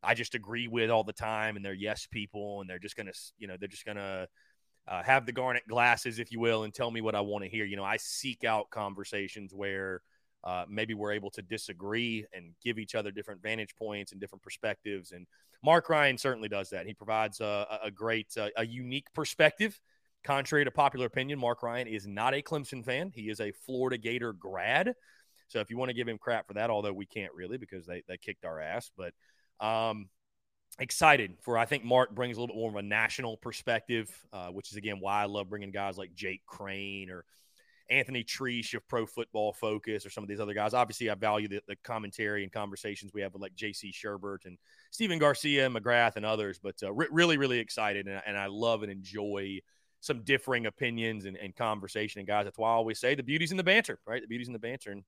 I just agree with all the time, and they're yes people, and they're just gonna, you know, they're just gonna. Uh, have the garnet glasses, if you will, and tell me what I want to hear. You know, I seek out conversations where uh, maybe we're able to disagree and give each other different vantage points and different perspectives. And Marc Ryan certainly does that. He provides a, a great, uh, a unique perspective. Contrary to popular opinion, Marc Ryan is not a Clemson fan. He is a Florida Gator grad. So if you want to give him crap for that, although we can't really because they, they kicked our ass, but um, excited for I think Marc brings a little bit more of a national perspective, uh, which is again why I love bringing guys like Jake Crane or Anthony Treash of Pro Football Focus or some of these other guys. Obviously, I value the, the commentary and conversations we have with like J.C. Shurburtt and Stephen Garcia, McGrath, and others. But uh, re- really, really excited, and, and, I love and enjoy some differing opinions and, and, conversation. And guys, that's why I always say the beauty's in the banter, right? The beauty's in the banter, and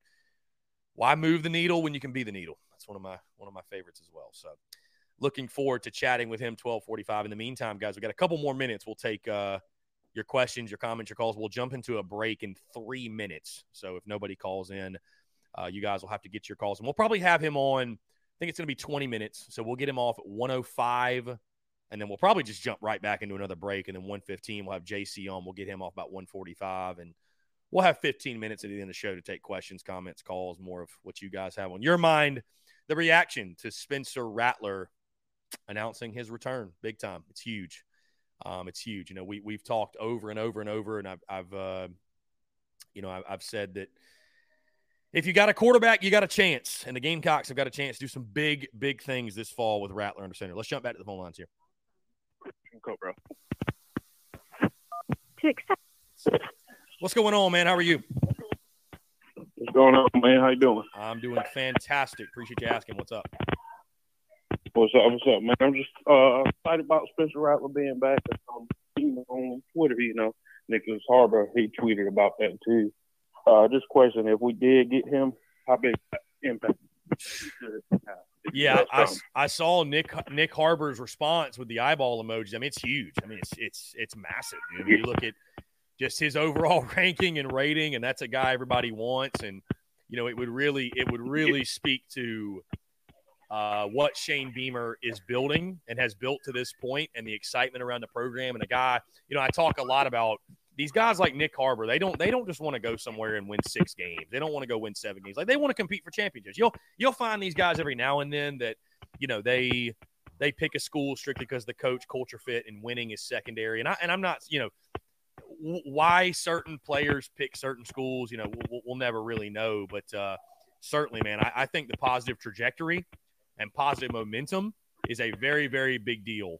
why move the needle when you can be the needle? That's one of my one of my favorites as well. So, looking forward to chatting with him. Twelve forty-five. In the meantime, guys, we got a couple more minutes. We'll take. Uh, your questions, your comments, your calls. We'll jump into a break in three minutes. So if nobody calls in, uh, you guys will have to get your calls. And we'll probably have him on, I think it's going to be 20 minutes. So we'll get him off at 105. And then we'll probably just jump right back into another break. And then 115, we'll have JC on. We'll get him off about 145. And we'll have 15 minutes at the end of the show to take questions, comments, calls, more of what you guys have on your mind. The reaction to Spencer Rattler announcing his return, big time. It's huge. Um, it's huge. You know, we we've talked over and over and over, and I've, I've uh, you know, I've, I've said that if you got a quarterback, you got a chance, and the Gamecocks have got a chance to do some big, big things this fall with Rattler under center. Let's jump back to the phone lines here. Go, bro. To accept. What's going on, man? How are you? What's going on, man? How you doing? I'm doing fantastic. Appreciate you asking. What's up? What's up? What's up, man? I'm just uh, excited about Spencer Rattler being back. Um, on Twitter, you know, Nyckoles Harbor, he tweeted about that too. Uh, just question: If we did get him, how big impact? Yeah, I, I saw Nick Nick Harbor's response with the eyeball emojis. I mean, it's huge. I mean, it's it's it's massive. You, know, you look at just his overall ranking and rating, and that's a guy everybody wants. And you know, it would really it would really speak to uh, what Shane Beamer is building and has built to this point and the excitement around the program. And a guy, you know, I talk a lot about these guys like Nick Harbor. They don't they don't just want to go somewhere and win six games. They don't want to go win seven games. Like they want to compete for championships. You'll you'll find these guys every now and then that you know they they pick a school strictly because the coach culture fit and winning is secondary. And I and I'm not you know why certain players pick certain schools. You know we'll, we'll never really know, but uh, certainly, man, I, I think the positive trajectory and positive momentum is a very, very big deal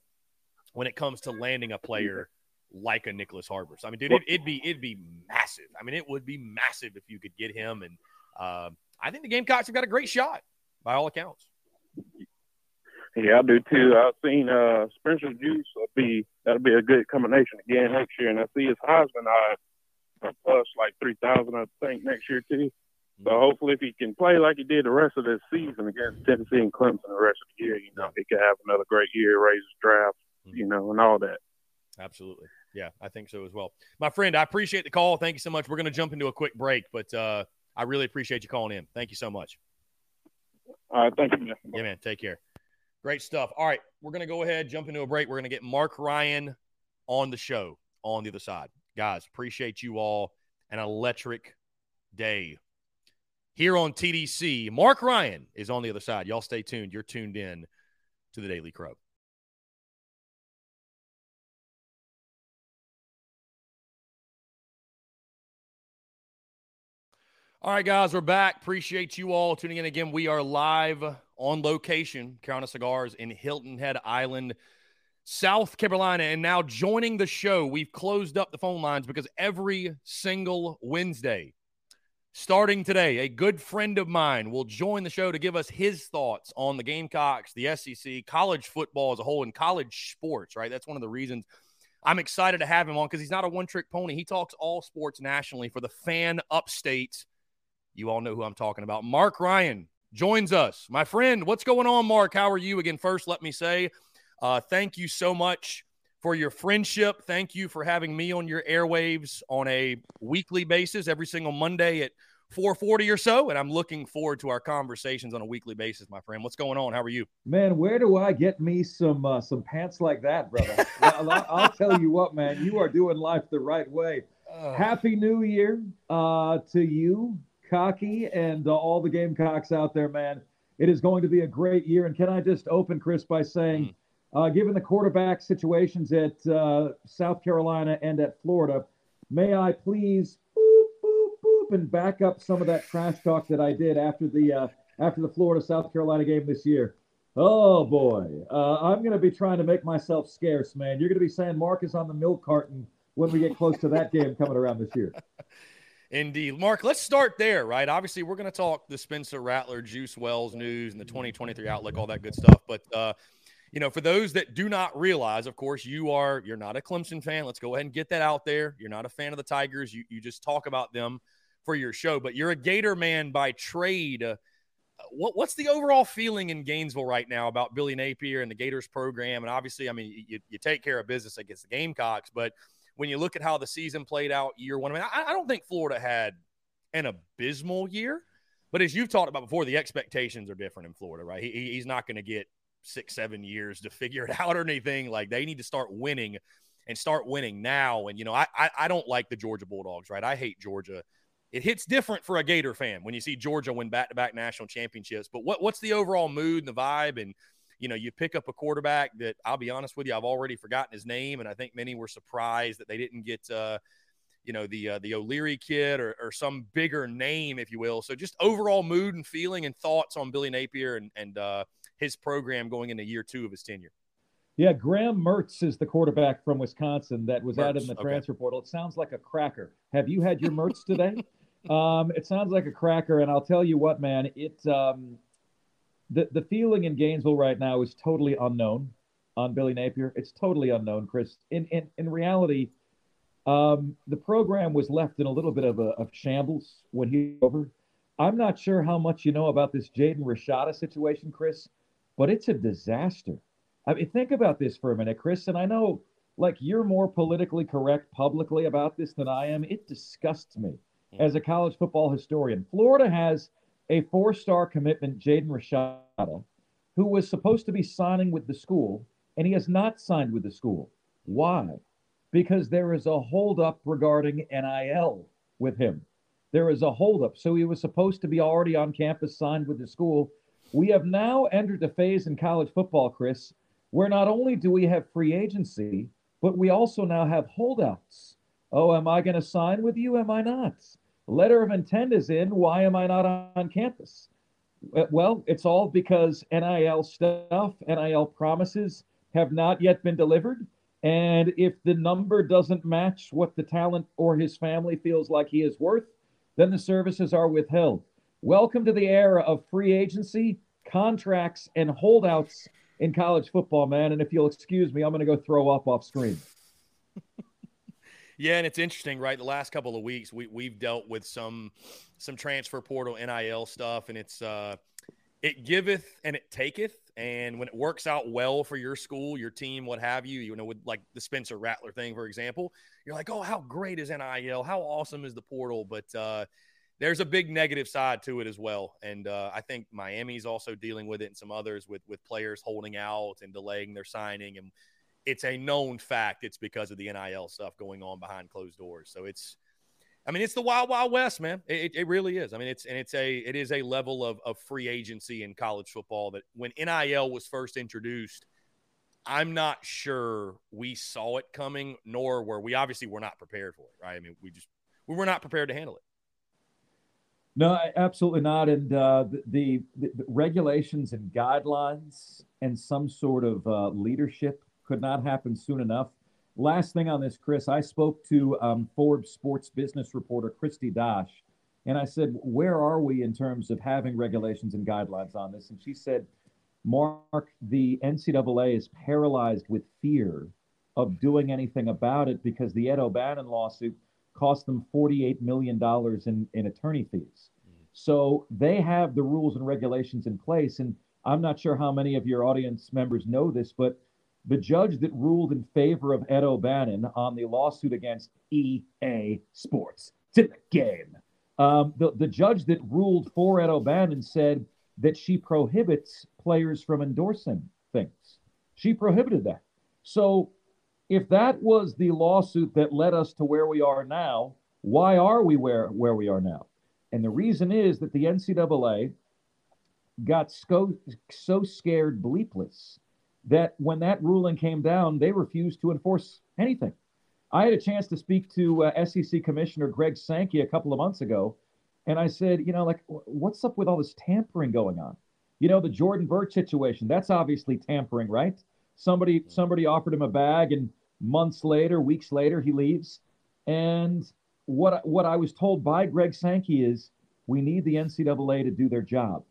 when it comes to landing a player like a Nyckoles Harbor. So, I mean, dude, it, would be it'd be massive. I mean, it would be massive if you could get him, and uh, I think the Gamecocks have got a great shot by all accounts. Yeah, I do too. I've seen uh, Spencer Juice will be that'll be a good combination again next year, and I see his Heisman odds plus like three thousand, I think, next year too. So hopefully, if he can play like he did the rest of this season against Tennessee and Clemson the rest of the year, you know, he could have another great year, raise his draft, mm-hmm. you know, and all that. Absolutely. Yeah, I think so as well. My friend, I appreciate the call. Thank you so much. We're going to jump into a quick break, but uh, I really appreciate you calling in. Thank you so much. All right. Thank you, man. Yeah, man. Take care. Great stuff. All right, we're going to go ahead, jump into a break. We're going to get Marc Ryan on the show on the other side. Guys, appreciate you all. An electric day here on TDC. Marc Ryan is on the other side. Y'all stay tuned. You're tuned in to the Daily Crow. All right, guys, we're back. Appreciate you all tuning in again. We are live on location, Carolina Cigars in Hilton Head Island, South Carolina. And now joining the show, we've closed up the phone lines because every single Wednesday, starting today, a good friend of mine will join the show to give us his thoughts on the Gamecocks, the SEC, college football as a whole, and college sports, right? That's one of the reasons I'm excited to have him on because he's not a one trick pony. He talks all sports nationally for the fan upstate you all know who I'm talking about. Marc Ryan joins us. My friend, what's going on, Marc? How are you? Again, first, let me say uh, thank you so much for your friendship. Thank you for having me on your airwaves on a weekly basis every single Monday at 440 or so. And I'm looking forward to our conversations on a weekly basis, my friend. What's going on? How are you? Man, where do I get me some uh, some pants like that, brother? I'll, I'll, tell you what, man, you are doing life the right way. Uh, Happy New Year uh, to you Cocky and uh, all the Gamecocks out there, man. It is going to be a great year. And can I just open, Chris, by saying, mm. uh, given the quarterback situations at uh, South Carolina and at Florida, may I please boop, boop, boop, and back up some of that trash talk that I did after the uh, after the Florida South Carolina game this year. Oh boy, uh, I'm going to be trying to make myself scarce, man. You're going to be saying Marc is on the milk carton when we get close to that game coming around this year. Indeed. Marc, let's start there, right? Obviously, we're going to talk the Spencer Rattler, Juice Wells news and the 2023 outlook, all that good stuff. But, uh, you know, for those that do not realize, of course, you are, you're not a Clemson fan. Let's go ahead and get that out there. You're not a fan of the Tigers. You, you just talk about them for your show, but you're a Gator man by trade. Uh, what, what's the overall feeling in Gainesville right now about Billy Napier and the Gators program? And obviously, I mean, you, you take care of business against the Gamecocks, but – when you look at how the season played out year one, I mean, I, I don't think Florida had an abysmal year, but as you've talked about before, the expectations are different in Florida, right? He, he's not going to get six, seven years to figure it out or anything. Like they need to start winning and start winning now. And, you know, I, I, I don't like the Georgia Bulldogs, right? I hate Georgia. It hits different for a Gator fan when you see Georgia win back to back national championships. But what, what's the overall mood and the vibe? And, you know, you pick up a quarterback that I'll be honest with you, I've already forgotten his name, and I think many were surprised that they didn't get, uh, you know, the uh, the O'Leary kid or, or some bigger name, if you will. So just overall mood and feeling and thoughts on Billy Napier and and uh, his program going into year two of his tenure. Yeah, Graham Mertz is the quarterback from Wisconsin that was Mertz, added in the transfer okay. portal. It sounds like a cracker. Have you had your Mertz today? um, it sounds like a cracker, and I'll tell you what, man. It um, the the feeling in Gainesville right now is totally unknown on Billy Napier. It's totally unknown, Chris. In in in reality, um, the program was left in a little bit of a of shambles when he over. I'm not sure how much you know about this Jaden Rashada situation, Chris, but it's a disaster. I mean, think about this for a minute, Chris. And I know, like, you're more politically correct publicly about this than I am. It disgusts me as a college football historian. Florida has a four star commitment, Jaden Rashada, who was supposed to be signing with the school, and he has not signed with the school. Why? Because there is a holdup regarding NIL with him. There is a holdup. So he was supposed to be already on campus, signed with the school. We have now entered a phase in college football, Chris, where not only do we have free agency, but we also now have holdouts. Oh, am I going to sign with you? Am I not? Letter of intent is in. Why am I not on campus? Uh, well, it's all because NIL stuff, NIL promises have not yet been delivered. And if the number doesn't match what the talent or his family feels like he is worth, then the services are withheld. Welcome to the era of free agency, contracts, and holdouts in college football, man. And if you'll excuse me, I'm going to go throw up off screen. Yeah, and it's interesting, right? The last couple of weeks, we we've dealt with some some transfer portal NIL stuff, and it's uh, it giveth and it taketh, and when it works out well for your school, your team, what have you, you know, with like the Spencer Rattler thing, for example, you're like, oh, how great is NIL? How awesome is the portal? But uh, there's a big negative side to it as well. And uh, I think Miami's also dealing with it and some others with with players holding out and delaying their signing. And it's a known fact it's because of the NIL stuff going on behind closed doors. So it's I mean, it's the wild, wild west, man. It, it really is. I mean, it's and it's a it is a level of, of free agency in college football that when NIL was first introduced, I'm not sure we saw it coming, nor were we obviously were not prepared for it, right? I mean, we just we were not prepared to handle it. No, absolutely not. And uh, the, the, the, regulations and guidelines and some sort of uh, leadership could not happen soon enough. Last thing on this, Chris, I spoke to um, Forbes sports business reporter Kristi Dosh, and I said, Where are we in terms of having regulations and guidelines on this? And she said, Marc, the NCAA is paralyzed with fear of doing anything about it because the Ed O'Bannon lawsuit cost them $48 million in, in attorney fees. So they have the rules and regulations in place. And I'm not sure how many of your audience members know this, but the judge that ruled in favor of Ed O'Bannon on the lawsuit against EA Sports, it's in the game. Um, the, the judge that ruled for Ed O'Bannon said that she prohibits players from endorsing things. She prohibited that. So if that was the lawsuit that led us to where we are now, why are we where, where we are now? And the reason is that the NCAA got so, so scared bleepless that when that ruling came down, they refused to enforce anything. I had a chance to speak to uh, SEC Commissioner Greg Sankey a couple of months ago, and I said, you know, like, what's up with all this tampering going on? You know, the Jordan Burch situation, that's obviously tampering, right? Somebody somebody offered him a bag, and months later, weeks later, he leaves. And what what I was told by Greg Sankey is we need the NCAA to do their job.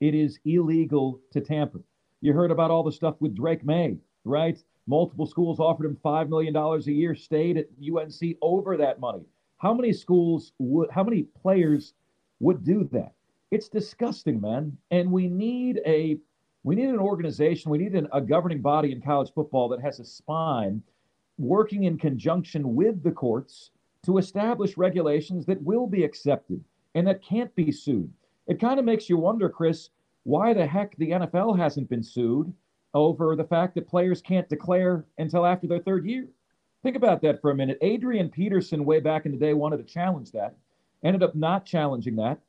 It is illegal to tamper. You heard about all the stuff with Drake Maye, right? Multiple schools offered him $5 million a year, stayed at UNC over that money. How many schools would, how many players would do that? It's disgusting, man. And we need a, we need an organization, we need an, a governing body in college football that has a spine working in conjunction with the courts to establish regulations that will be accepted and that can't be sued. It kind of makes you wonder, Chris, why the heck the NFL hasn't been sued over the fact that players can't declare until after their third year. Think about that for a minute. Adrian Peterson, way back in the day, wanted to challenge that, ended up not challenging that.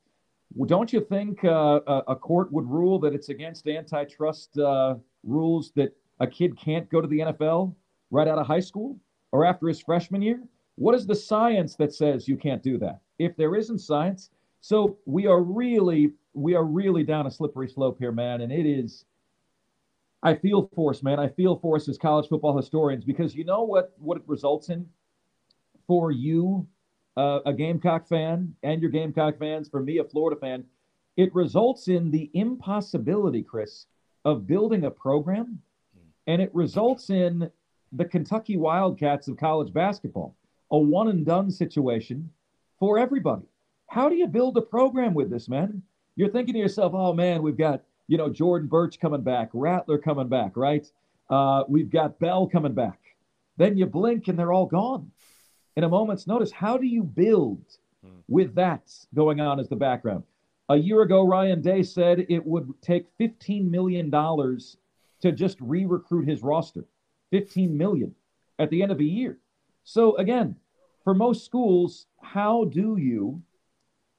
Well, don't you think uh, a, court would rule that it's against antitrust uh, rules that a kid can't go to the NFL right out of high school or after his freshman year? What is the science that says you can't do that? If there isn't science, so we are really we are really down a slippery slope here, man. And it is, I feel for us, man. I feel for us as college football historians because you know what, what it results in for you, uh, a Gamecock fan, and your Gamecock fans, for me, a Florida fan. It results in the impossibility, Chris, of building a program, and it results in the Kentucky Wildcats of college basketball, a one and done situation for everybody. How do you build a program with this, man? you're thinking to yourself, oh man, we've got, you know, Jordan Burch coming back, Rattler coming back, right? Uh, we've got Bell coming back. Then you blink and they're all gone in a moment's notice. How do you build hmm. with that going on as the background? A year ago, Ryan Day said it would take $15 million to just re recruit his roster. 15 million at the end of a year. So again, for most schools, how do you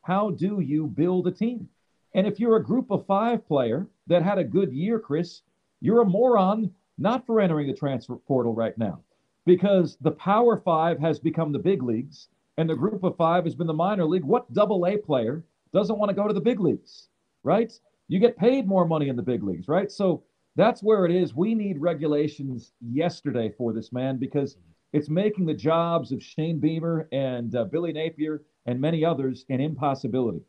how do you build a team? And if you're a group of five player that had a good year, Chris, you're a moron not for entering the transfer portal right now because the power five has become the big leagues and the group of five has been the minor league. What double A player doesn't want to go to the big leagues, right? You get paid more money in the big leagues, right? So that's where it is. We need regulations yesterday for this man because it's making the jobs of Shane Beamer and uh, Billy Napier and many others an impossibility.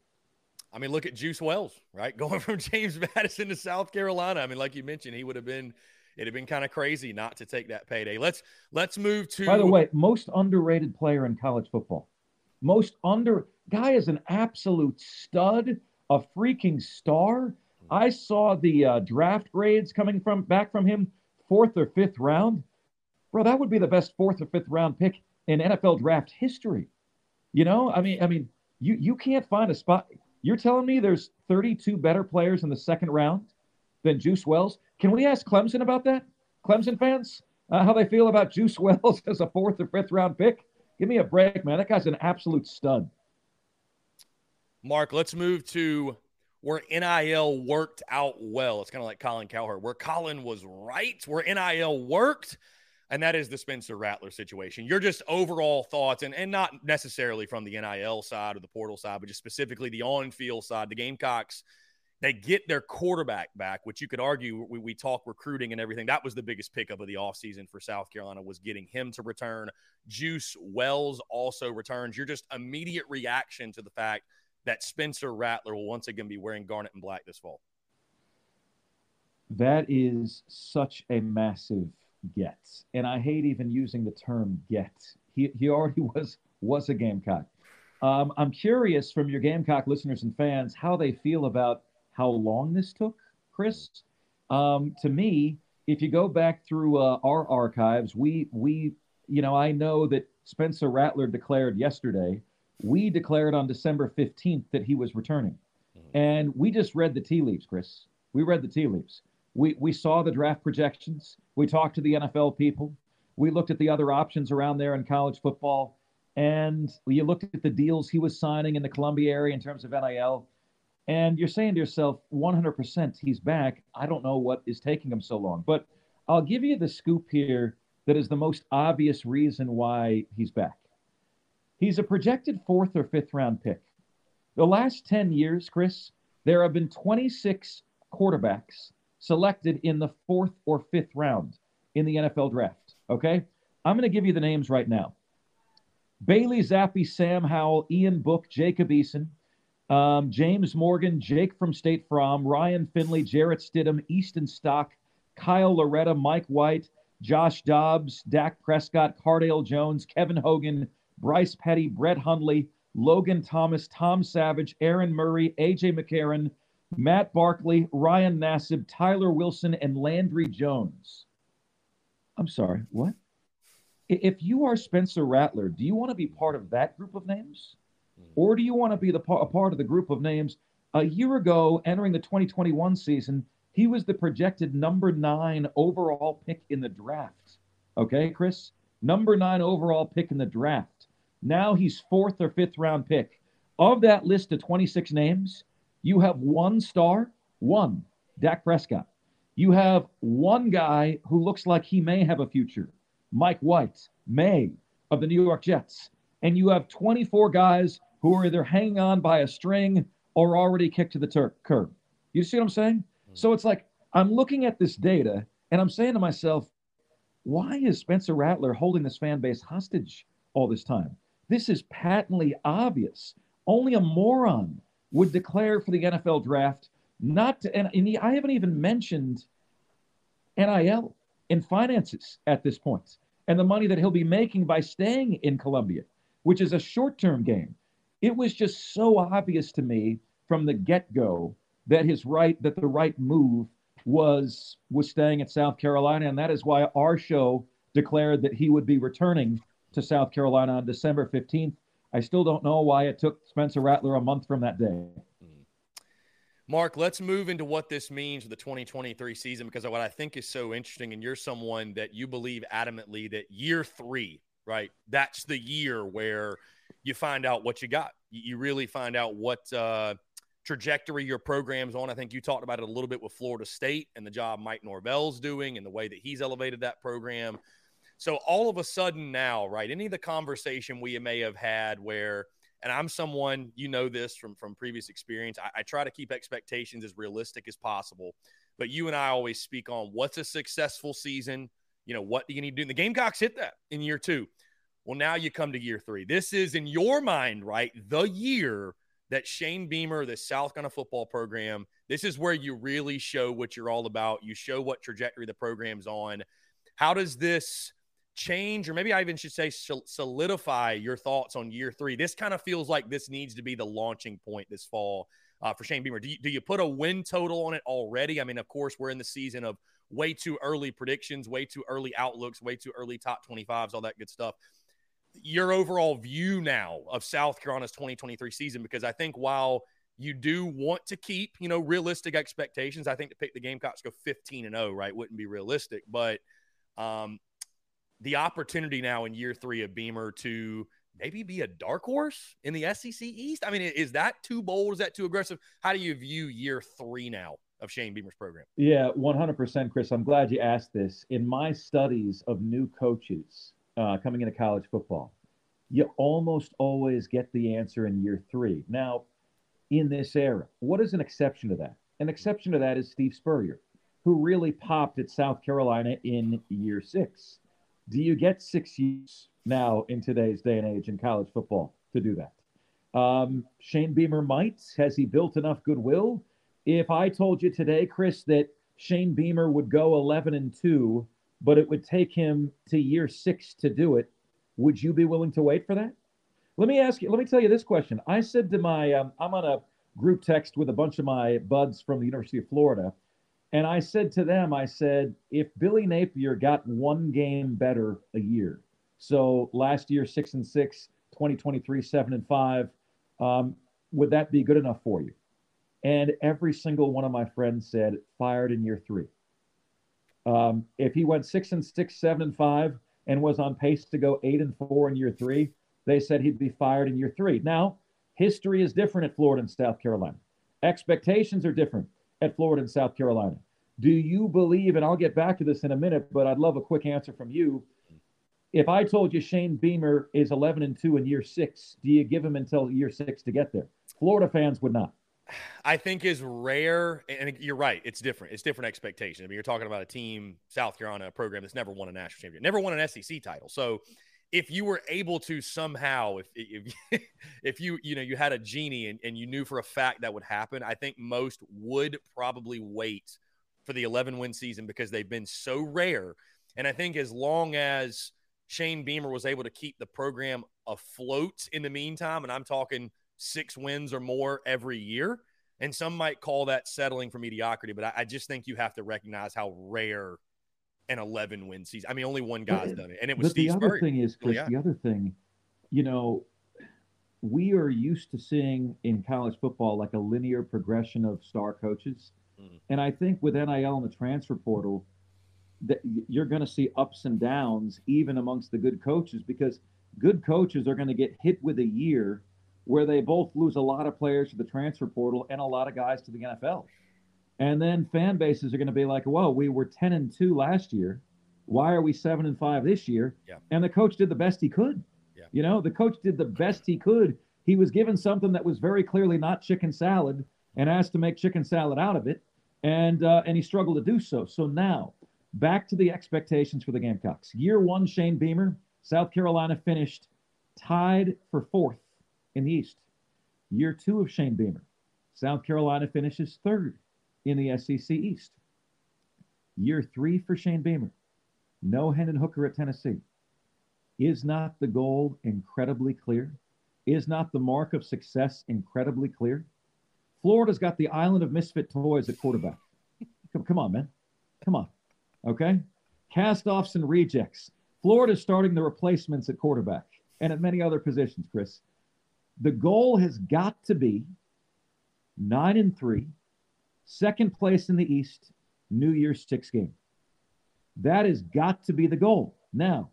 I mean, look at Juice Wells, right? Going from James Madison to South Carolina. I mean, like you mentioned, he would have been it'd have been kind of crazy not to take that payday. Let's let's move to By the way, most underrated player in college football. Most under guy is an absolute stud, a freaking star. I saw the uh, draft grades coming from back from him, fourth or fifth round. Bro, that would be the best fourth or fifth round pick in NFL draft history. You know, I mean, I mean, You you can't find a spot. You're telling me there's 32 better players in the second round than Juice Wells? Can we ask Clemson about that? Clemson fans, uh, how they feel about Juice Wells as a fourth or fifth round pick? Give me a break, man. That guy's an absolute stud. Marc, let's move to where NIL worked out well. It's kind of like Colin Cowherd, where Colin was right, where NIL worked, and that is the Spencer Rattler situation. Your just overall thoughts, and, and not necessarily from the NIL side or the portal side, but just specifically the on field side. The Gamecocks, they get their quarterback back, which you could argue we, we talk recruiting and everything. That was the biggest pickup of the offseason for South Carolina was getting him to return. Juice Wells also returns. Your just immediate reaction to the fact – that Spencer Rattler will once again be wearing garnet and black this fall? That is such a massive get. And I hate even using the term get. He, he already was was a Gamecock. Um, I'm curious from your Gamecock listeners and fans how they feel about how long this took, Chris. Um, to me, if you go back through uh, our archives, we we you know I know that Spencer Rattler declared yesterday we declared on December 15th that he was returning. Mm-hmm. And we just read the tea leaves, Chris. We read the tea leaves. We, we saw the draft projections. We talked to the NFL people. We looked at the other options around there in college football. And you looked at the deals he was signing in the Columbia area in terms of NIL. And you're saying to yourself, 100% he's back. I don't know what is taking him so long. But I'll give you the scoop here that is the most obvious reason why he's back. He's a projected fourth or fifth round pick. The last 10 years, Chris, there have been 26 quarterbacks selected in the fourth or fifth round in the NFL draft. Okay? I'm going to give you the names right now Bailey Zappe, Sam Howell, Ian Book, Jacob Eason, um, James Morgan, Jake from State Farm, Ryan Finley, Jarrett Stidham, Easton Stick, Kyle Lauletta, Mike White, Josh Dobbs, Dak Prescott, Cardale Jones, Kevin Hogan, Bryce Petty, Brett Hundley, Logan Thomas, Tom Savage, Aaron Murray, AJ McCarron, Matt Barkley, Ryan Nassib, Tyler Wilson, and Landry Jones. I'm sorry, what? If you are Spencer Rattler, do you want to be part of that group of names? Hmm. Or do you want to be the a part of the group of names? A year ago, entering the 2021 season, he was the projected number nine overall pick in the draft. Okay, Chris? Number nine overall pick in the draft. Now he's fourth or fifth round pick. Of that list of 26 names, you have one star, one, Dak Prescott. You have one guy who looks like he may have a future, Mike White, May of the New York Jets. And you have 24 guys who are either hanging on by a string or already kicked to the tur- curb. You see what I'm saying? Mm-hmm. So it's like I'm looking at this data and I'm saying to myself, why is Spencer Rattler holding this fan base hostage all this time? This is patently obvious. Only a moron would declare for the NFL draft not to, and, and I haven't even mentioned NIL and finances at this point and the money that he'll be making by staying in Columbia, which is a short term game. It was just so obvious to me from the get go that his right, that the right move was was staying at South Carolina, and that is why our show declared that he would be returning to South Carolina on December 15th. I still don't know why it took Spencer Rattler a month from that day. Marc, let's move into what this means for the 2023 season because what I think is so interesting, and you're someone that you believe adamantly that year three, right? That's the year where you find out what you got. You really find out what uh, trajectory your program's on. I think you talked about it a little bit with Florida State and the job Mike Norvell's doing and the way that he's elevated that program. So all of a sudden now, right? Any of the conversation we may have had where, and I'm someone you know this from from previous experience. I, I try to keep expectations as realistic as possible. But you and I always speak on what's a successful season. You know, what do you need to do? And the Gamecocks hit that in year two. Well, now you come to year three. This is in your mind, right? The year that Shane Beamer, the South Carolina football program, this is where you really show what you're all about. You show what trajectory the program's on. How does this change, or maybe I even should say solidify your thoughts on year three? This kind of feels like this needs to be the launching point this fall uh, for Shane Beamer. Do you, do you put a win total on it already? I mean, of course, we're in the season of way too early predictions, way too early outlooks, way too early top 25s, all that good stuff. your overall view now of South Carolina's 2023 season because I think while you do want to keep, you know, realistic expectations, I think to pick the Gamecocks go 15 and 0, right, wouldn't be realistic, but um the opportunity now in year 3 of Beamer to maybe be a dark horse in the SEC East. I mean, is that too bold? Is that too aggressive? How do you view year 3 now? Of Shane Beamer's program. Yeah, 100%, Chris. I'm glad you asked this. In my studies of new coaches, uh, coming into college football, you almost always get the answer in year three. Now, in this era, what is an exception to that? An exception to that is Steve Spurrier, who really popped at South Carolina in year six. Do you get six years now in today's day and age in college football to do that? Um, Shane Beamer might. Has he built enough goodwill? If I told you today, Chris, that Shane Beamer would go 11 and 2 but it would take him to year six to do it. Would you be willing to wait for that? Let me ask you, let me tell you this question. I said to my, um, I'm on a group text with a bunch of my buds from the University of Florida. And I said to them, I said, if Billy Napier got one game better a year, so last year, six and six, 2023, seven and five, um, would that be good enough for you? And every single one of my friends said, fired in year three. Um, if he went six and six, seven and five, and was on pace to go eight and four in year three, they said he'd be fired in year three. Now, history is different at Florida and South Carolina. Expectations are different at Florida and South Carolina. Do you believe, and I'll get back to this in a minute, but I'd love a quick answer from you. If I told you Shane Beamer is 11 and 2 in year six, do you give him until year six to get there? Florida fans would not. I think is rare, and you're right. It's different. It's different expectation. I mean, you're talking about a team, South Carolina, program that's never won a national championship, never won an SEC title. So, if you were able to somehow, if if, if you you know you had a genie and, and you knew for a fact that would happen, I think most would probably wait for the 11 win season because they've been so rare. And I think as long as Shane Beamer was able to keep the program afloat in the meantime, and I'm talking six wins or more every year. And some might call that settling for mediocrity, but I, I just think you have to recognize how rare an 11 win season. I mean, only one guy's done it, and it was but Steve the other Spurrier. thing is, Chris, yeah. the other thing, you know, we are used to seeing in college football like a linear progression of star coaches. Mhm. And I think with NIL and the transfer portal, that you're going to see ups and downs even amongst the good coaches because good coaches are going to get hit with a year where they both lose a lot of players to the transfer portal and a lot of guys to the NFL. And then fan bases are going to be like, "Whoa, we were 10 and 2 last year. Why are we 7 and 5 this year?" Yeah. And the coach did the best he could. Yeah. You know, the coach did the best he could. He was given something that was very clearly not chicken salad and asked to make chicken salad out of it, and uh, and he struggled to do so. So now, back to the expectations for the Gamecocks. Year one, Shane Beamer, South Carolina finished tied for fourth in the East. Year two of Shane Beamer, South Carolina finishes third in the SEC East. Year three for Shane Beamer, no Hendon Hooker at Tennessee. Is not the goal incredibly clear? Is not the mark of success incredibly clear? Florida's got the island of misfit toys at quarterback. Come, come on, man. Come on. Okay? Cast offs and rejects. Florida's starting the replacements at quarterback and at many other positions, Chris. The goal has got to be nine and three, second place in the East, New Year's six game. That has got to be the goal. Now,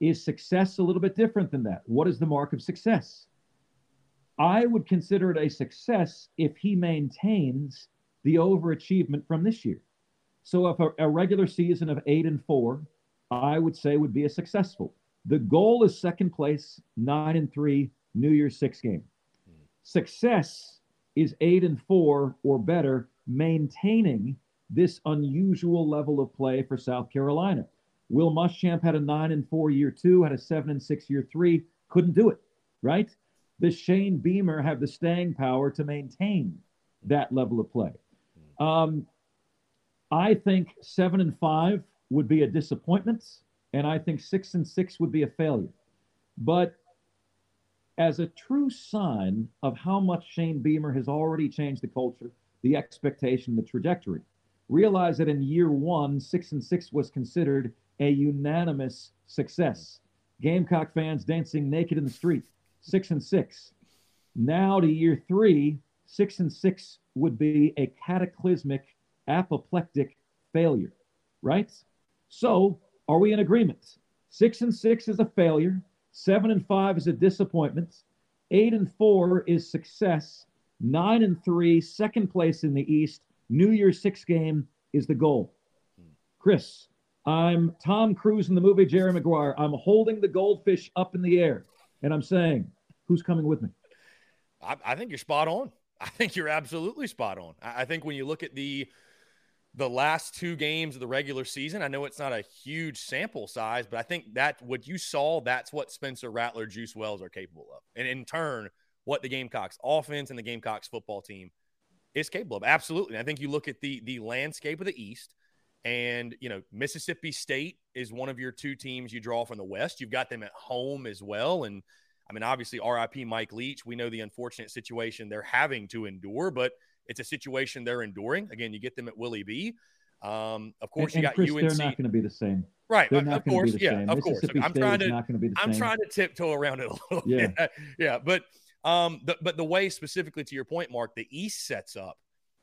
is success a little bit different than that? What is the mark of success? I would consider it a success if he maintains the overachievement from this year. So if a, a regular season of eight and four, I would say would be a successful. The goal is second place, nine and three, New Year's six game. Hmm. Success is eight and four or better, maintaining this unusual level of play for South Carolina. Will Muschamp had a nine and four year two, had a seven and six year three, couldn't do it, right? Does Shane Beamer have the staying power to maintain that level of play? Um, I think seven and five would be a disappointment, and I think six and six would be a failure. But as a true sign of how much Shane Beamer has already changed the culture, the expectation, the trajectory, realize that in year one, six and six was considered a unanimous success. Gamecock fans dancing naked in the street. Six and six. Now to year three, six and six would be a cataclysmic, apoplectic failure, right? So, are we in agreement? Six and six is a failure. Seven and five is a disappointment. Eight and four is success. Nine and three, second place in the East. New Year's Six game is the goal. Chris, I'm Tom Cruise in the movie Jerry Maguire. I'm holding the goldfish up in the air, and I'm saying, who's coming with me? I, I think you're spot on. I think you're absolutely spot on. I, I think when you look at the the last two games of the regular season, I know it's not a huge sample size, but I think that what you saw, that's what Spencer Rattler, Juice Wells are capable of. And in turn, what the Gamecocks offense and the Gamecocks football team is capable of. Absolutely. And I think you look at the the landscape of the East, and you know Mississippi State is one of your two teams you draw from the West. You've got them at home as well, and I mean obviously RIP Mike Leach. We know the unfortunate situation they're having to endure, but it's a situation they're enduring. Again, you get them at Willie B. Um, of course, and, you got Chris, UNC. They're not going to be the same. Right. They're of, not of course. Yeah. Same. Of course. I'm State trying to. not be the I'm same. trying to tiptoe around it a little Yeah. bit. yeah. But um, the, but the way specifically to your point, Mark, the East sets up.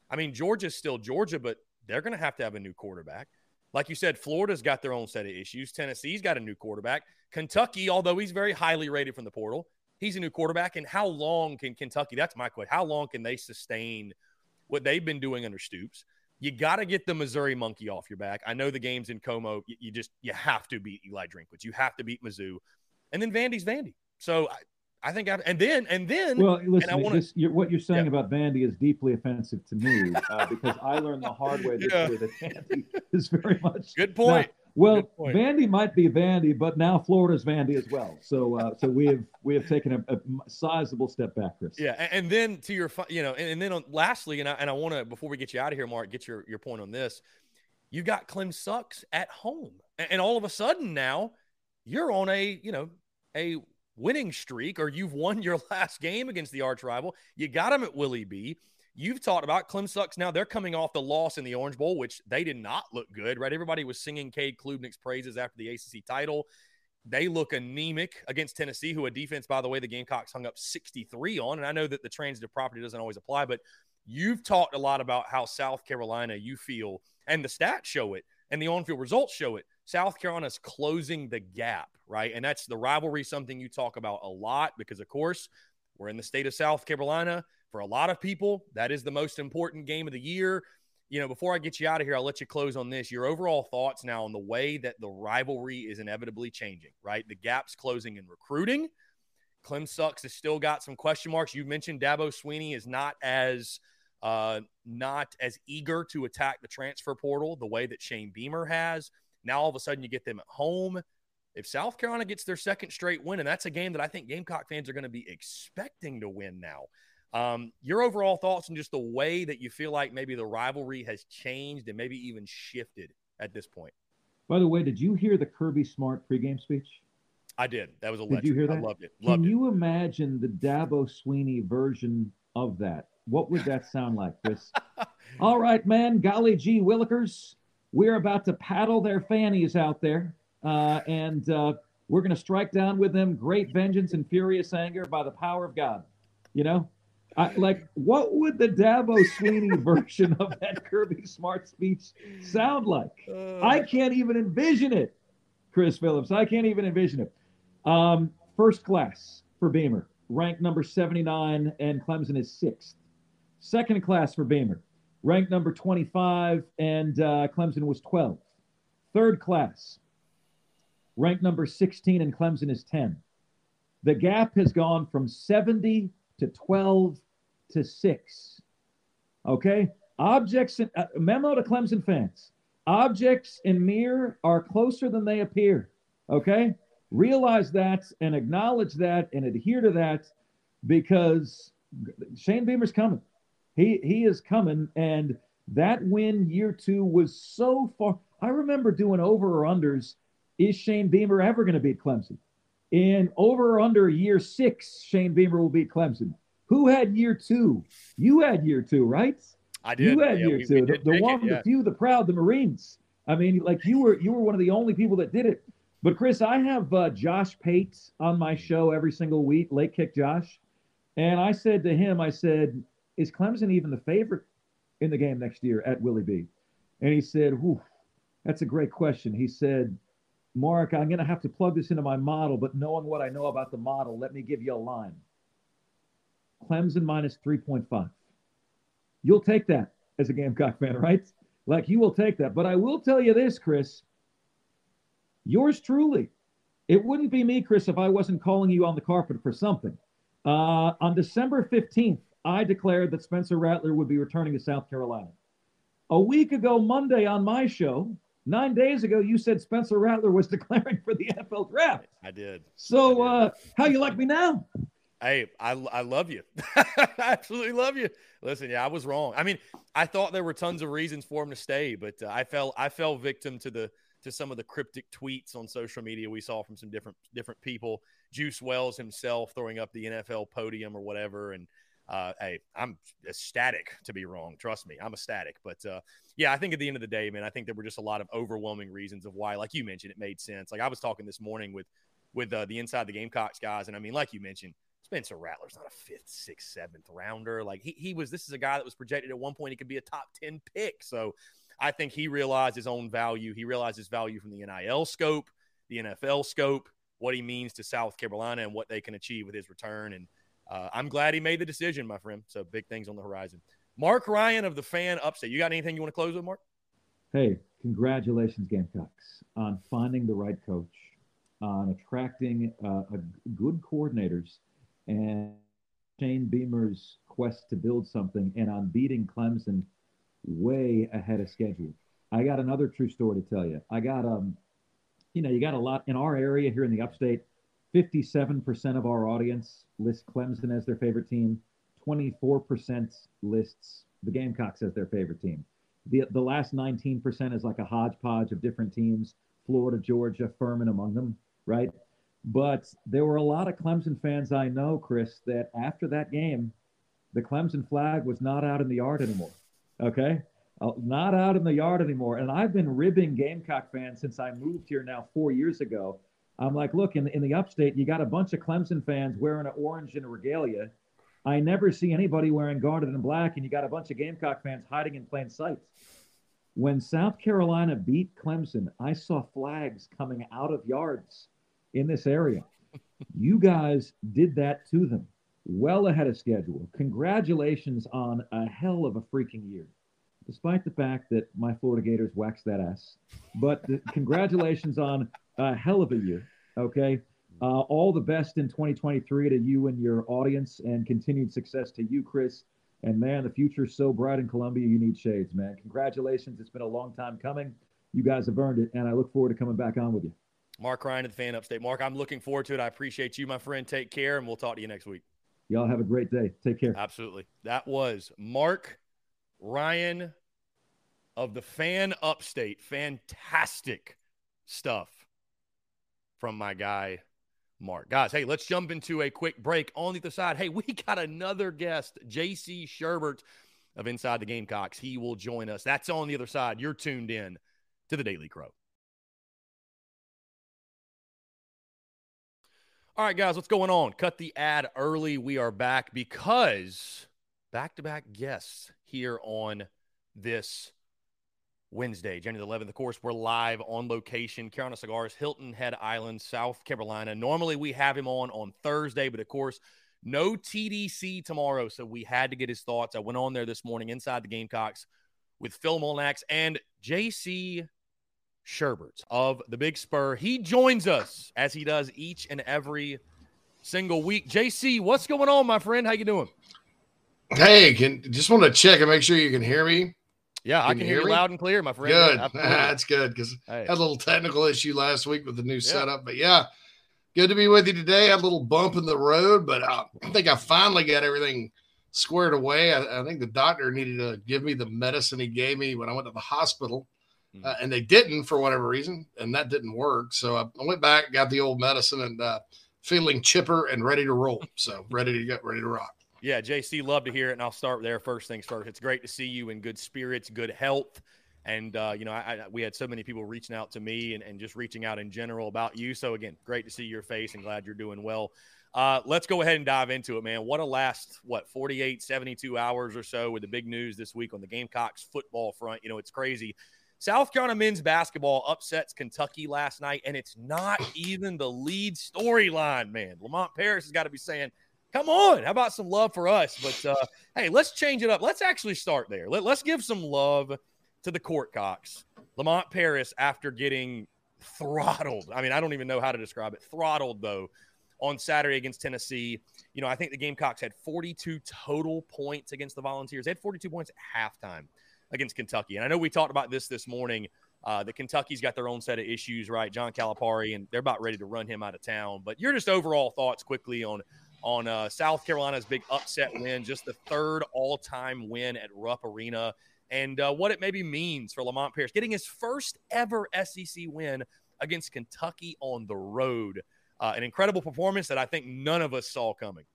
I mean, Georgia's still Georgia, but they're going to have to have a new quarterback. Like you said, Florida's got their own set of issues. Tennessee's got a new quarterback. Kentucky, although he's very highly rated from the portal, he's a new quarterback. And how long can Kentucky? That's my question. How long can they sustain what they've been doing under Stoops? You got to get the Missouri monkey off your back. I know the games in Como. You, you just you have to beat Eli Drinkwitz. You have to beat Mizzou, and then Vandy's Vandy. So I, I think, I, and then and then Well, listen, I wanna- this, you're, what you're saying Yeah. about Vandy is deeply offensive to me uh, because I learned the hard way this Yeah. year that Vandy is very much. good point. Well, Vandy might be Vandy, but now Florida's Vandy as well. So, uh, so we have we have taken a, a sizable step back, Chris. Yeah, and, then to your, you know, and, and then on, lastly, and I, and I want to before we get you out of here, Mark, get your your point on this. You got Clem Sucks at home, and, and all of a sudden now you're on a you know a winning streak, or you've won your last game against the arch rival. You got them at Willie B. You've talked about Clem Sucks now. They're coming off the loss in the Orange Bowl, which they did not look good, right? Everybody was singing Cade Klubnik's praises after the ACC title. They look anemic against Tennessee, who a defense, by the way, the Gamecocks hung up 63 on. And I know that the transitive property doesn't always apply, but you've talked a lot about how South Carolina you feel, and the stats show it, and the on field results show it. South Carolina's closing the gap, right? And that's the rivalry, something you talk about a lot because, of course, we're in the state of South Carolina. For a lot of people, that is the most important game of the year. You know, before I get you out of here, I'll let you close on this. Your overall thoughts now on the way that the rivalry is inevitably changing, right? The gap's closing in recruiting. Clem Sucks has still got some question marks. You mentioned Dabo Swinney is not as uh, not as eager to attack the transfer portal the way that Shane Beamer has. Now all of a sudden you get them at home. If South Carolina gets their second straight win, and that's a game that I think Gamecock fans are going to be expecting to win now. Um, your overall thoughts on just the way that you feel like maybe the rivalry has changed and maybe even shifted at this point. By the way, did you hear the Kirby Smart pregame speech? I did. That was electric. Did you hear I that? loved it. Can it. you imagine the Dabo Swinney version of that? What would that sound like, Chris? All right, man. Golly gee, Willikers, we're about to paddle their fannies out there, uh, and uh, we're going to strike down with them great vengeance and furious anger by the power of God. You know, I, like what would the Dabo Swinney version of that Kirby Smart speech sound like? Uh, I can't even envision it, Chris Phillips. I can't even envision it. Um, first class for Beamer, ranked number 79, and Clemson is sixth. Second class for Beamer, ranked number 25, and uh, Clemson was 12. Third class, ranked number 16, and Clemson is 10. The gap has gone from 70 to 12 to 6. Okay? Objects, in, uh, memo to Clemson fans. Objects in mirror are closer than they appear. Okay? Realize that and acknowledge that and adhere to that because Shane Beamer's coming. He he is coming, and that win year two was so far. I remember doing over or unders. Is Shane Beamer ever going to beat Clemson? In over or under year six, Shane Beamer will beat Clemson. Who had year two? You had year two, right? I did. You had Yeah, year we- two. we the the one, it, yeah. the few, the proud, the Marines. I mean, like you were you were one of the only people that did it. But Chris, I have uh, Josh Pate on my show every single week, Late Kick Josh, and I said to him, I said, "Is Clemson even the favorite in the game next year at Willie B?" And he said, Whew, "That's a great question." He said, "Mark, I'm going to have to plug this into my model, but knowing what I know about the model, let me give you a line. Clemson minus 3.5. You'll take that as a Gamecock fan, right? Like you will take that. But I will tell you this, Chris. Yours truly. It wouldn't be me, Chris, if I wasn't calling you on the carpet for something. Uh, on December 15th, I declared that Spencer Rattler would be returning to South Carolina. A week ago, Monday, on my show, nine days ago, you said Spencer Rattler was declaring for the NFL draft. I did. So, I did. Uh, how you like me now? Hey, I, I love you. I absolutely love you. Listen, yeah, I was wrong. I mean, I thought there were tons of reasons for him to stay, but uh, I fell I fell victim to the to some of the cryptic tweets on social media we saw from some different different people. Juice Wells himself throwing up the NFL podium or whatever, and uh, hey, I'm ecstatic to be wrong. Trust me, I'm ecstatic. But uh, yeah, I think at the end of the day, man, I think there were just a lot of overwhelming reasons of why, like you mentioned, it made sense. Like I was talking this morning with with uh, the inside the Gamecocks guys, and I mean, like you mentioned, Spencer Rattler's not a fifth, sixth, seventh rounder. Like he, he was, this is a guy that was projected at one point he could be a top 10 pick. So I think he realized his own value. He realized his value from the NIL scope, the NFL scope, what he means to South Carolina and what they can achieve with his return. And uh, I'm glad he made the decision, my friend. So big things on the horizon. Mark Ryan of the fan upstate. You got anything you want to close with, Mark? Hey, congratulations, Gamecocks, on finding the right coach, on attracting uh, good coordinators and Shane Beamer's quest to build something and on beating Clemson way ahead of schedule. I got another true story to tell you. I got um, you know, you got a lot in our area here in the upstate. 57% of our audience lists Clemson as their favorite team. 24% lists the Gamecocks as their favorite team. The, the last 19% is like a hodgepodge of different teams, Florida, Georgia, Furman among them, right? But there were a lot of Clemson fans I know, Chris, that after that game, the Clemson flag was not out in the yard anymore. Okay? Uh, not out in the yard anymore. And I've been ribbing Gamecock fans since I moved here now four years ago. I'm like, look, in, in the upstate, you got a bunch of Clemson fans wearing an orange and a regalia. I never see anybody wearing garnet and black, and you got a bunch of Gamecock fans hiding in plain sight. When South Carolina beat Clemson, I saw flags coming out of yards in this area. you guys did that to them well ahead of schedule. Congratulations on a hell of a freaking year, despite the fact that my Florida Gators waxed that ass. But congratulations on a hell of a year. Okay. Uh, all the best in 2023 to you and your audience, and continued success to you, Chris. And man, the future's so bright in Columbia, you need shades, man. Congratulations. It's been a long time coming. You guys have earned it, and I look forward to coming back on with you. Mark Ryan of the Fan Upstate. Mark, I'm looking forward to it. I appreciate you, my friend. Take care, and we'll talk to you next week. Y'all have a great day. Take care. Absolutely. That was Mark Ryan of the Fan Upstate. Fantastic stuff from my guy, Mark. Guys, hey, let's jump into a quick break on the other side. Hey, we got another guest, JC Shurburtt of Inside the Gamecocks. He will join us. That's on the other side. You're tuned in to the Daily Crow. All right, guys, what's going on? Cut the ad early. We are back because back to back guests here on this Wednesday, January the 11th. Of course, we're live on location, Carolina Cigars, Hilton Head Island, South Carolina. Normally we have him on on Thursday, but of course, no TDC tomorrow. So we had to get his thoughts. I went on there this morning inside the Gamecocks with Phil Molnax and JC Shurburtt of the Big Spur. He joins us as he does each and every single week. JC, what's going on, my friend? How you doing? Hey, can just want to check and make sure you can hear me. Yeah, can I can hear, hear you loud and clear, my friend. Good, yeah, that's good because hey. had a little technical issue last week with the new yeah. setup, but yeah, good to be with you today. Had a little bump in the road, but uh, I think I finally got everything squared away. I, I think the doctor needed to give me the medicine he gave me when I went to the hospital Hmm. uh, and they didn't for whatever reason, and that didn't work. So I went back, got the old medicine, and uh, feeling chipper and ready to roll. So ready to get ready to rock. Yeah, JC, love to hear it, and I'll start there. First things first, it's great to see you in good spirits, good health, And, uh, you know, I, I, we had so many people reaching out to me and, and just reaching out in general about you. So, again, great to see your face and glad you're doing well. Uh, let's go ahead and dive into it, man. What a last, what, 48, 72 hours or so with the big news this week on the Gamecocks football front. You know, it's crazy. South Carolina men's basketball upsets Kentucky last night, and it's not even the lead storyline, man. Lamont Paris has got to be saying, Come on, how about some love for us? But uh, hey, let's change it up. Let's actually start there. Let, us give some love to the court cocks. Lamont Paris, after getting throttled, I mean, I don't even know how to describe it. Throttled, though, on Saturday against Tennessee. You know, I think the Gamecocks had 42 total points against the Volunteers. They had 42 points at halftime against Kentucky. And I know we talked about this this morning. Uh, that Kentucky's got their own set of issues, right? John Calipari, and they're about ready to run him out of town. But your just overall thoughts quickly on on uh, South Carolina's big upset win, just the third all time win at Rupp Arena, and uh, what it maybe means for Lamont Paris getting his first ever SEC win against Kentucky on the road. Uh, an incredible performance that I think none of us saw coming.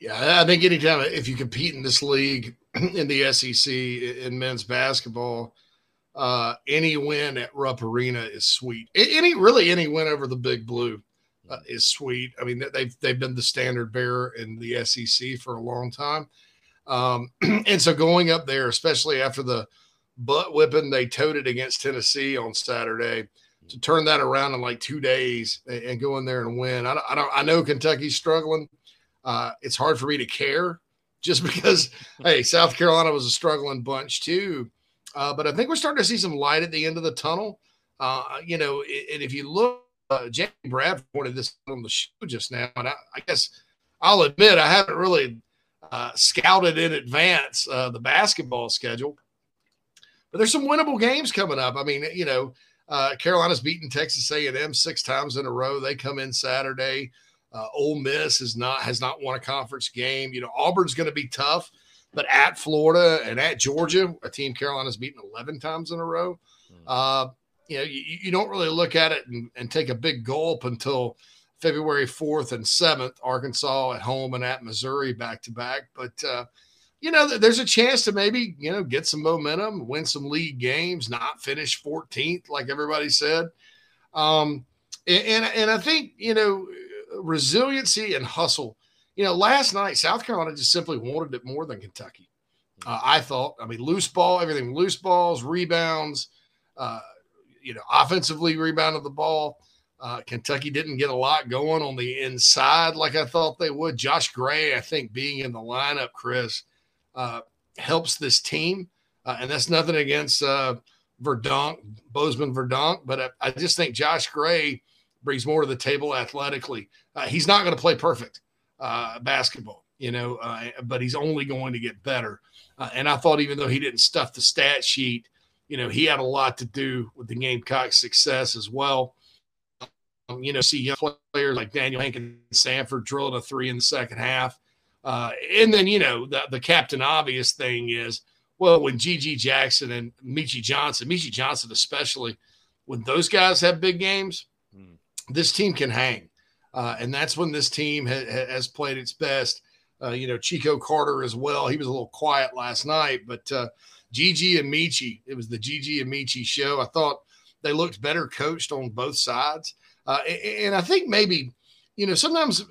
Yeah, I think anytime if you compete in this league in the SEC in men's basketball, uh, any win at Rupp Arena is sweet. Any really any win over the Big Blue uh, is sweet. I mean, they've they've been the standard bearer in the SEC for a long time, um, and so going up there, especially after the butt whipping they toted against Tennessee on Saturday, to turn that around in like two days and, and go in there and win. I don't, I don't. I know Kentucky's struggling. Uh, it's hard for me to care just because hey, South Carolina was a struggling bunch too. Uh, but I think we're starting to see some light at the end of the tunnel. Uh, you know, and if you look uh, Jamie Bradford pointed this on the show just now, and I, I guess I'll admit I haven't really uh, scouted in advance uh, the basketball schedule, but there's some winnable games coming up. I mean, you know, uh, Carolina's beaten Texas A&M six times in a row. They come in Saturday. Uh, Ole Miss is not has not won a conference game. You know, Auburn's going to be tough, but at Florida and at Georgia, a team Carolina's beaten 11 times in a row. Hmm. Uh, you know, you, you don't really look at it and, and take a big gulp until February 4th and 7th, Arkansas at home and at Missouri back to back. But, uh, you know, there's a chance to maybe, you know, get some momentum, win some league games, not finish 14th, like everybody said. Um, and, and I think, you know, resiliency and hustle. You know, last night, South Carolina just simply wanted it more than Kentucky. Uh, I thought, I mean, loose ball, everything loose balls, rebounds, uh, you know, offensively rebounded the ball. Uh, Kentucky didn't get a lot going on the inside like I thought they would. Josh Gray, I think, being in the lineup, Chris, uh, helps this team. Uh, and that's nothing against uh, Verdonk, Bosmans-Verdonk, but I, I, just think Josh Gray brings more to the table athletically. Uh, he's not going to play perfect uh, basketball, you know, uh, but he's only going to get better. and I thought even though he didn't stuff the stat sheet, you know, he had a lot to do with the Gamecocks' success as well. Um, you know, see young players like Daniel Hankins Sanford drilling a three in the second half. Uh, and then, you know, the, the captain obvious thing is, well, when GG Jackson and Meechie Johnson, Meechie Johnson especially, when those guys have big games, mm. this team can hang. Uh, and that's when this team ha- has played its best. Uh, you know, Chico Carter as well. He was a little quiet last night, but uh, GG and Meechie. It was the GG and Meechie show. I thought they looked better coached on both sides. Uh, and I think maybe, you know, sometimes,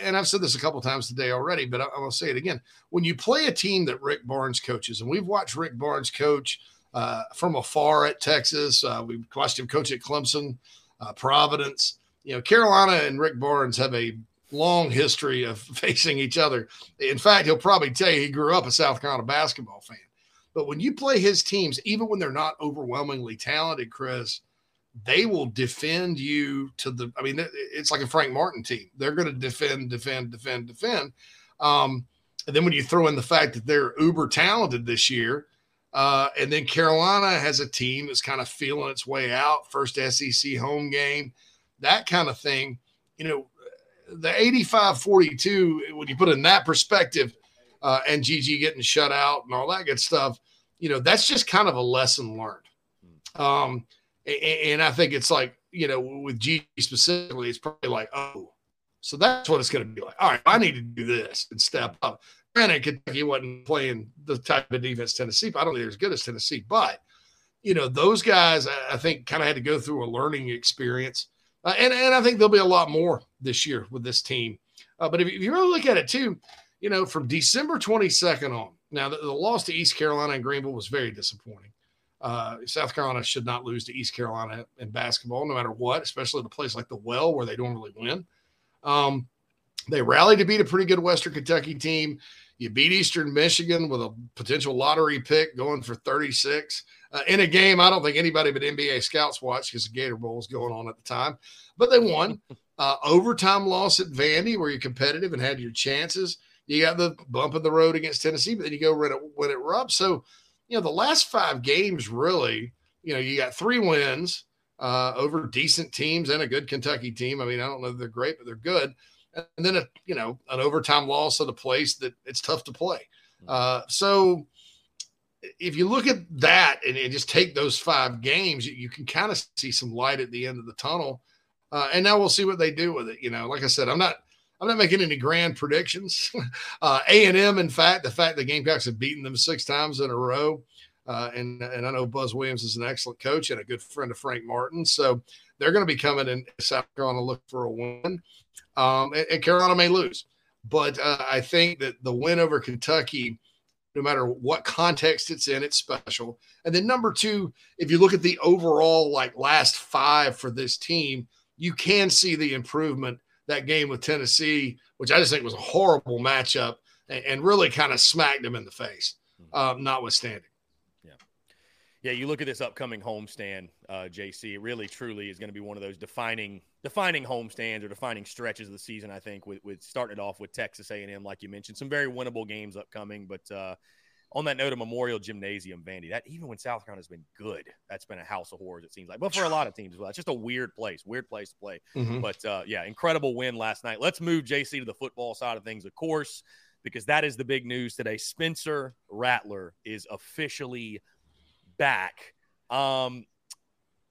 and I've said this a couple times today already, but I'm going to say it again. When you play a team that Rick Barnes coaches, and we've watched Rick Barnes coach uh, from afar at Texas, uh, we've watched him coach at Clemson, uh, Providence. You know, Carolina and Rick Barnes have a long history of facing each other. In fact, he'll probably tell you he grew up a South Carolina basketball fan. But when you play his teams, even when they're not overwhelmingly talented, Chris, they will defend you to the. I mean, it's like a Frank Martin team. They're going to defend, defend, defend, defend. Um, and then when you throw in the fact that they're uber talented this year, uh, and then Carolina has a team that's kind of feeling its way out, first SEC home game, that kind of thing. You know, the 85 42, when you put in that perspective, uh, and GG getting shut out and all that good stuff, you know, that's just kind of a lesson learned. Um, and, and I think it's like, you know, with GG specifically, it's probably like, oh, so that's what it's going to be like. All right, I need to do this and step up. granted, Kentucky wasn't playing the type of defense Tennessee, but I don't think they're as good as Tennessee. But you know, those guys, I think, kind of had to go through a learning experience, uh, and and I think there'll be a lot more this year with this team. Uh, but if you really look at it too, you know, from December 22nd on, now the, the loss to East Carolina and Greenville was very disappointing. Uh, South Carolina should not lose to East Carolina in basketball, no matter what, especially at a place like the Well where they don't really win. Um, they rallied to beat a pretty good Western Kentucky team. You beat Eastern Michigan with a potential lottery pick going for 36 uh, in a game. I don't think anybody but NBA scouts watched because the Gator Bowl was going on at the time, but they won. Uh, overtime loss at Vandy where you're competitive and had your chances. You got the bump in the road against Tennessee, but then you go win it, win it Rupp. So, you know, the last five games really, you know, you got three wins uh, over decent teams and a good Kentucky team. I mean, I don't know if they're great, but they're good. And then, a, you know, an overtime loss at a place that it's tough to play. Mm-hmm. Uh, so, if you look at that and, and, just take those five games, you, you can kind of see some light at the end of the tunnel. Uh, and now we'll see what they do with it. You know, like I said, I'm not I'm not making any grand predictions. Uh, a and M, in fact, the fact the Gamecocks have beaten them six times in a row, uh, and and I know Buzz Williams is an excellent coach and a good friend of Frank Martin, so they're going to be coming in South Carolina look for a win. Um, and, and, Carolina may lose, but uh, I think that the win over Kentucky, no matter what context it's in, it's special. And then number two, if you look at the overall like last five for this team you can see the improvement that game with Tennessee, which I just think was a horrible matchup and, and really kind of smacked them in the face, hmm. um, notwithstanding. Yeah. Yeah, you look at this upcoming homestand, uh, JC. It really, truly is going to be one of those defining, defining homestands or defining stretches of the season. I think with, with starting it off with Texas A&M, like you mentioned, some very winnable games upcoming. But uh, on that note of Memorial Gymnasium, Vandy, that even when South Carolina's been good, that's been a house of horrors, it seems like. But for a lot of teams well, it's just a weird place, weird place to play. Mm-hmm. But uh, yeah, incredible win last night. Let's move JC to the football side of things, of course, because that is the big news today. Spencer Rattler is officially back. Um,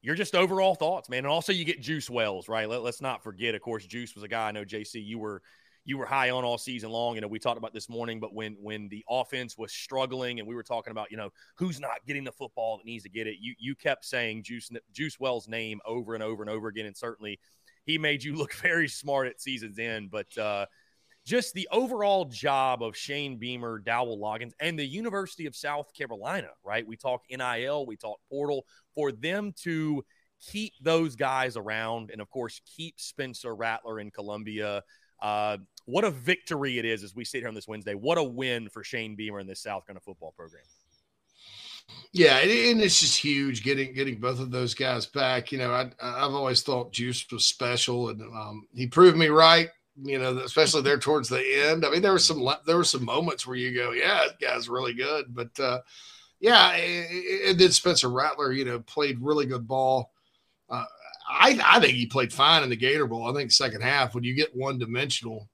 you're just overall thoughts, man. And also, you get Juice Wells, right? Let, us not forget, of course, Juice was a guy I know, JC, you were you were high on all season long. You know, we talked about this morning, but when when the offense was struggling and we were talking about, you know, who's not getting the football that needs to get it, you you kept saying Juice Juice Wells' name over and over and over again, and certainly he made you look very smart at season's end. But uh, just the overall job of Shane Beamer, Dowell Loggains, and the University of South Carolina, right? We talk NIL, we talk portal for them to keep those guys around, and of course keep Spencer Rattler in Columbia. Uh, what a victory it is as we sit here on this Wednesday. What a win for Shane Beamer and this South Carolina football program. Yeah, and it's just huge getting getting both of those guys back. You know, I, I've always thought Juice was special, and um, he proved me right. You know, especially there towards the end. I mean, there were some there were some moments where you go, "Yeah, that guy's really good," but uh, yeah, and then Spencer Rattler, you know, played really good ball. Uh, I, I think he played fine in the Gator Bowl. I think second half when you get one dimensional,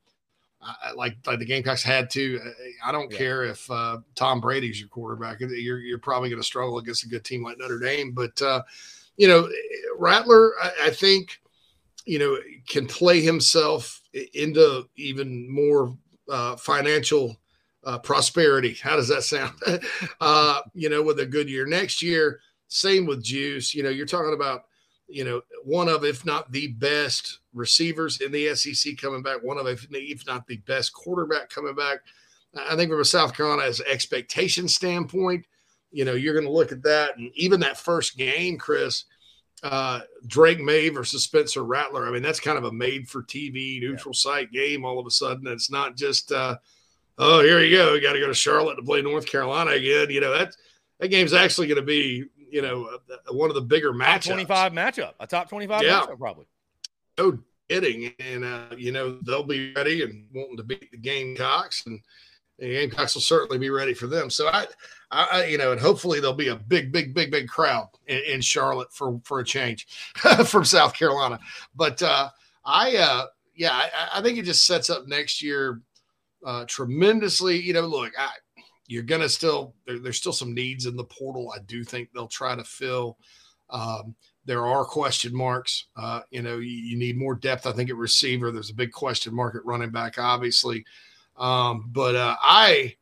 uh, like like the Gamecocks had to. I don't yeah. care if uh, Tom Brady's your quarterback. You're you're probably going to struggle against a good team like Notre Dame. But uh, you know, Rattler, I, I, think you know can play himself into even more uh, financial uh, prosperity. How does that sound? Uh, you know, with a good year next year. Same with Juice. You know, you're talking about you know, one of, if not the best receivers in the SEC coming back, one of, if, not the best quarterback coming back. I think from a South Carolina's expectation standpoint, you know, you're going to look at that. And even that first game, Chris, uh, Drake Maye versus Spencer Rattler. I mean, that's kind of a made for TV neutral yeah. site game all of a sudden. It's not just, uh, oh, here you go. You got to go to Charlotte to play North Carolina again. You know, that, that game's actually going to be you know, uh, one of the bigger matchups. 25 matchup, a top 25 yeah. matchup, probably. No kidding. And, uh, you know, they'll be ready and wanting to beat the Gamecocks, and the Gamecocks will certainly be ready for them. So I, I, you know, and hopefully there'll be a big, big, big, big crowd in, in Charlotte for, for a change from South Carolina. But uh, I, uh, yeah, I, I think it just sets up next year uh, tremendously. You know, look, I, you're to still there, there's still some needs in the portal. I do think they'll try to fill. Um, there are question marks. Uh, you know, you, you, need more depth. I think at receiver, there's a big question mark at running back, obviously. Um, but uh, I,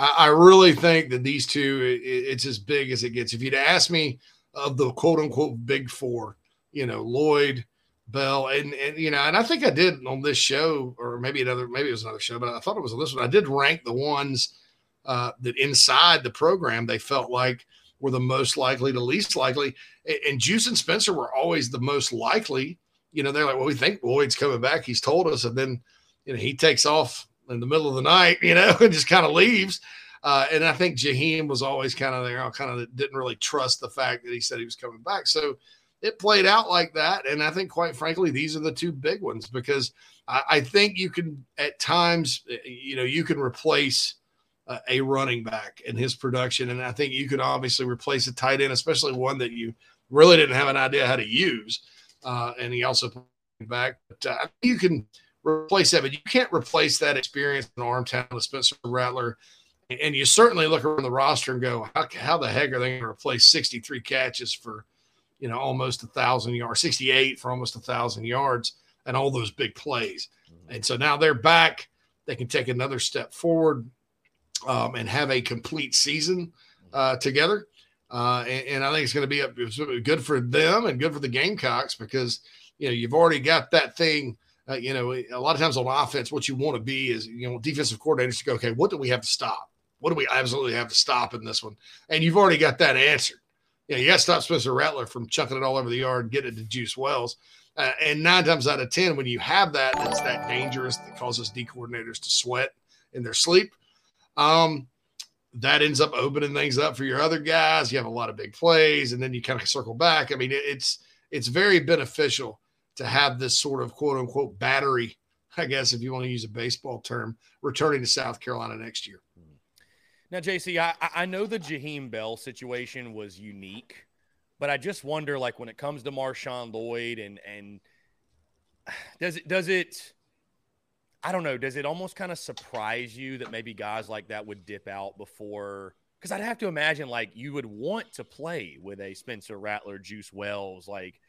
I really think that these two, it, it's as big as it gets. If you'd asked me of the quote unquote big four, you know, Lloyd, Bell, and, and you know, and I think I did on this show, or maybe another, maybe it was another show, but I thought it was on this one. I did rank the ones uh, that inside the program they felt like were the most likely to least likely, and, and Juice and Spencer were always the most likely. You know, they're like, well, we think Lloyd's coming back. He's told us, and then you know he takes off in the middle of the night, you know, and just kind of leaves. Uh, and I think Jaheim was always kind of there, I kind of didn't really trust the fact that he said he was coming back. So it played out like that. And I think, quite frankly, these are the two big ones because I, I think you can, at times, eh, you know, you can replace uh, a running back in his production. And I think you can obviously replace a tight end, especially one that you really didn't have an idea how to use. Uh, and he also back, but uh, you can replace that, but you can't replace that experience in arm talent with Spencer Rattler. And you certainly look around the roster and go, how, how the heck are they going to replace 63 catches for – you know, almost a thousand yards, 68 for almost a thousand yards, and all those big plays. Mm-hmm. And so now they're back. They can take another step forward um, and have a complete season uh, together. Uh, and, and, I think it's going to be a, good for them and good for the Gamecocks because you know you've already got that thing. Uh, you know, a lot of times on offense, what you want to be is you know defensive coordinators to go, okay, what do we have to stop? What do we absolutely have to stop in this one? And you've already got that answered you, know, you got to stop Spencer Rattler from chucking it all over the yard and getting it to Juice Wells. Uh, and nine times out of 10, when you have that, it's that dangerous that causes D coordinators to sweat in their sleep. Um, that ends up opening things up for your other guys. You have a lot of big plays, and then you kind of circle back. I mean, it's it's very beneficial to have this sort of quote unquote battery, I guess, if you want to use a baseball term, returning to South Carolina next year. Now, JC, I, I know the Jaheim Bell situation was unique, but I just wonder, like, when it comes to Marshawn Lloyd and and does it does it I don't know, does it almost kind of surprise you that maybe guys like that would dip out before because I'd have to imagine like you would want to play with a Spencer Rattler, Juice Wells, like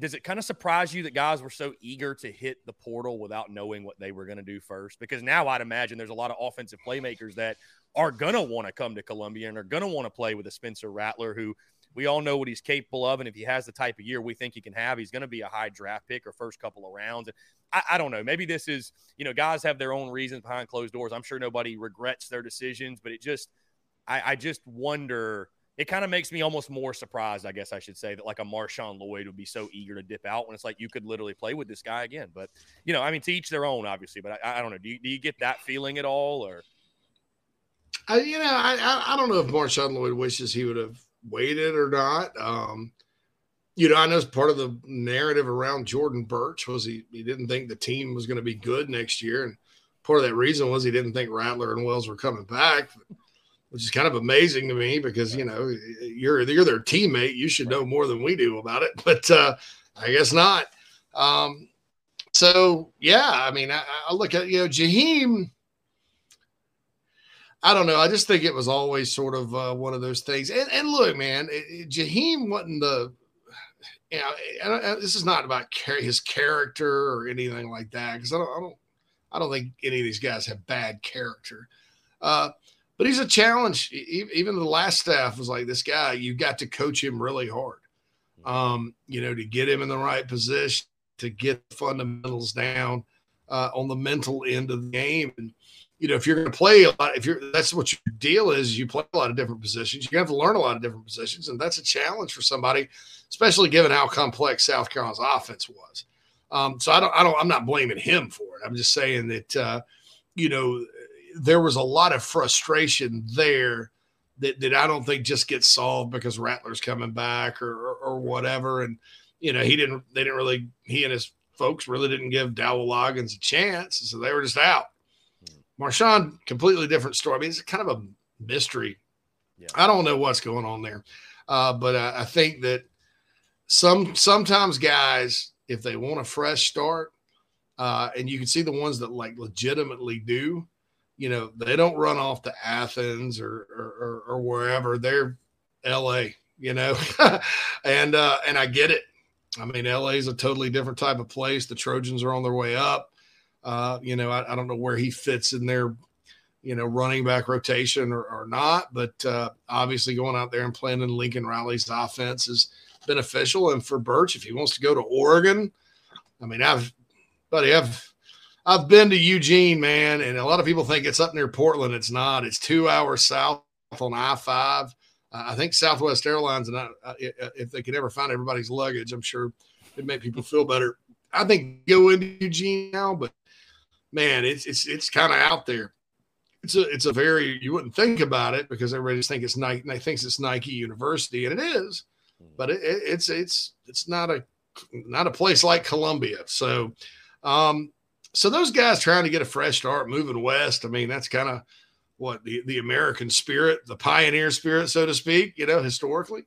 does it kind of surprise you that guys were so eager to hit the portal without knowing what they were going to do first? Because now I'd imagine there's a lot of offensive playmakers that are going to want to come to Columbia and are going to want to play with a Spencer Rattler who we all know what he's capable of. And if he has the type of year we think he can have, he's going to be a high draft pick or first couple of rounds. And I, I, don't know. Maybe this is, you know, guys have their own reasons behind closed doors. I'm sure nobody regrets their decisions, but it just, I, I just wonder. It kind of makes me almost more surprised, I guess I should say, that like a Marshawn Lloyd would be so eager to dip out when it's like you could literally play with this guy again. But, you know, I mean, to each their own, obviously. But I, I don't know. Do you, do you get that feeling at all or? I, you know, I, I don't know if Marshawn Lloyd wishes he would have waited or not. Um, you know, I know part of the narrative around Jordan Burch was he, he didn't think the team was going to be good next year. And part of that reason was he didn't think Rattler and Wells were coming back, which is kind of amazing to me because, you know, you're, you're their teammate. You should know more than we do about it, but uh, I guess not. Um, so, yeah, I mean, I, I look at, you know, Jaheim – I don't know. I just think it was always sort of uh, one of those things. And, and look, man, it, it, Jaheim wasn't the, you know, this is not about his character or anything like that because I don't, I don't, I don't think any of these guys have bad character. Uh, but he's a challenge. Even the last staff was like, this guy, you've got to coach him really hard, um, you know, to get him in the right position, to get fundamentals down uh, on the mental end of the game. And, you know, if you're going to play a lot, if you're that's what your deal is, you play a lot of different positions. You have to learn a lot of different positions, and that's a challenge for somebody, especially given how complex South Carolina's offense was. Um, so I don't, I don't, I'm not blaming him for it. I'm just saying that, uh, you know, there was a lot of frustration there that, that I don't think just gets solved because Rattler's coming back or, or, or whatever. And you know, he didn't, they didn't really, he and his folks really didn't give Dowell Loggains a chance, so they were just out. Marshawn, completely different story. I mean, it's kind of a mystery. Yeah. I don't know what's going on there, uh, but I, I, think that some sometimes guys, if they want a fresh start, uh, and you can see the ones that like legitimately do, you know, they don't run off to Athens or or, or, wherever. They're L.A. You know, and uh, and I get it. I mean, LA is a totally different type of place. The Trojans are on their way up. Uh, you know, I, I, don't know where he fits in their, you know, running back rotation or, or not, but uh, obviously going out there and playing in Lincoln Riley's offense is beneficial. And for Burch if he wants to go to Oregon, I mean, I've, buddy, I've, I've been to Eugene, man, and a lot of people think it's up near Portland. It's not. It's two hours south on I five. Uh, I think Southwest Airlines, and I, uh, if they could ever find everybody's luggage, I'm sure it'd make people feel better. I think go into Eugene now, but man, it's it's it's kind of out there. It's a it's a very you wouldn't think about it because everybody just think it's Nike and thinks it's Nike University, and it is, but it, it, it's it's it's not a not a place like Columbia. So, um, so those guys trying to get a fresh start, moving west. I mean, that's kind of what the the American spirit, the pioneer spirit, so to speak. You know, historically,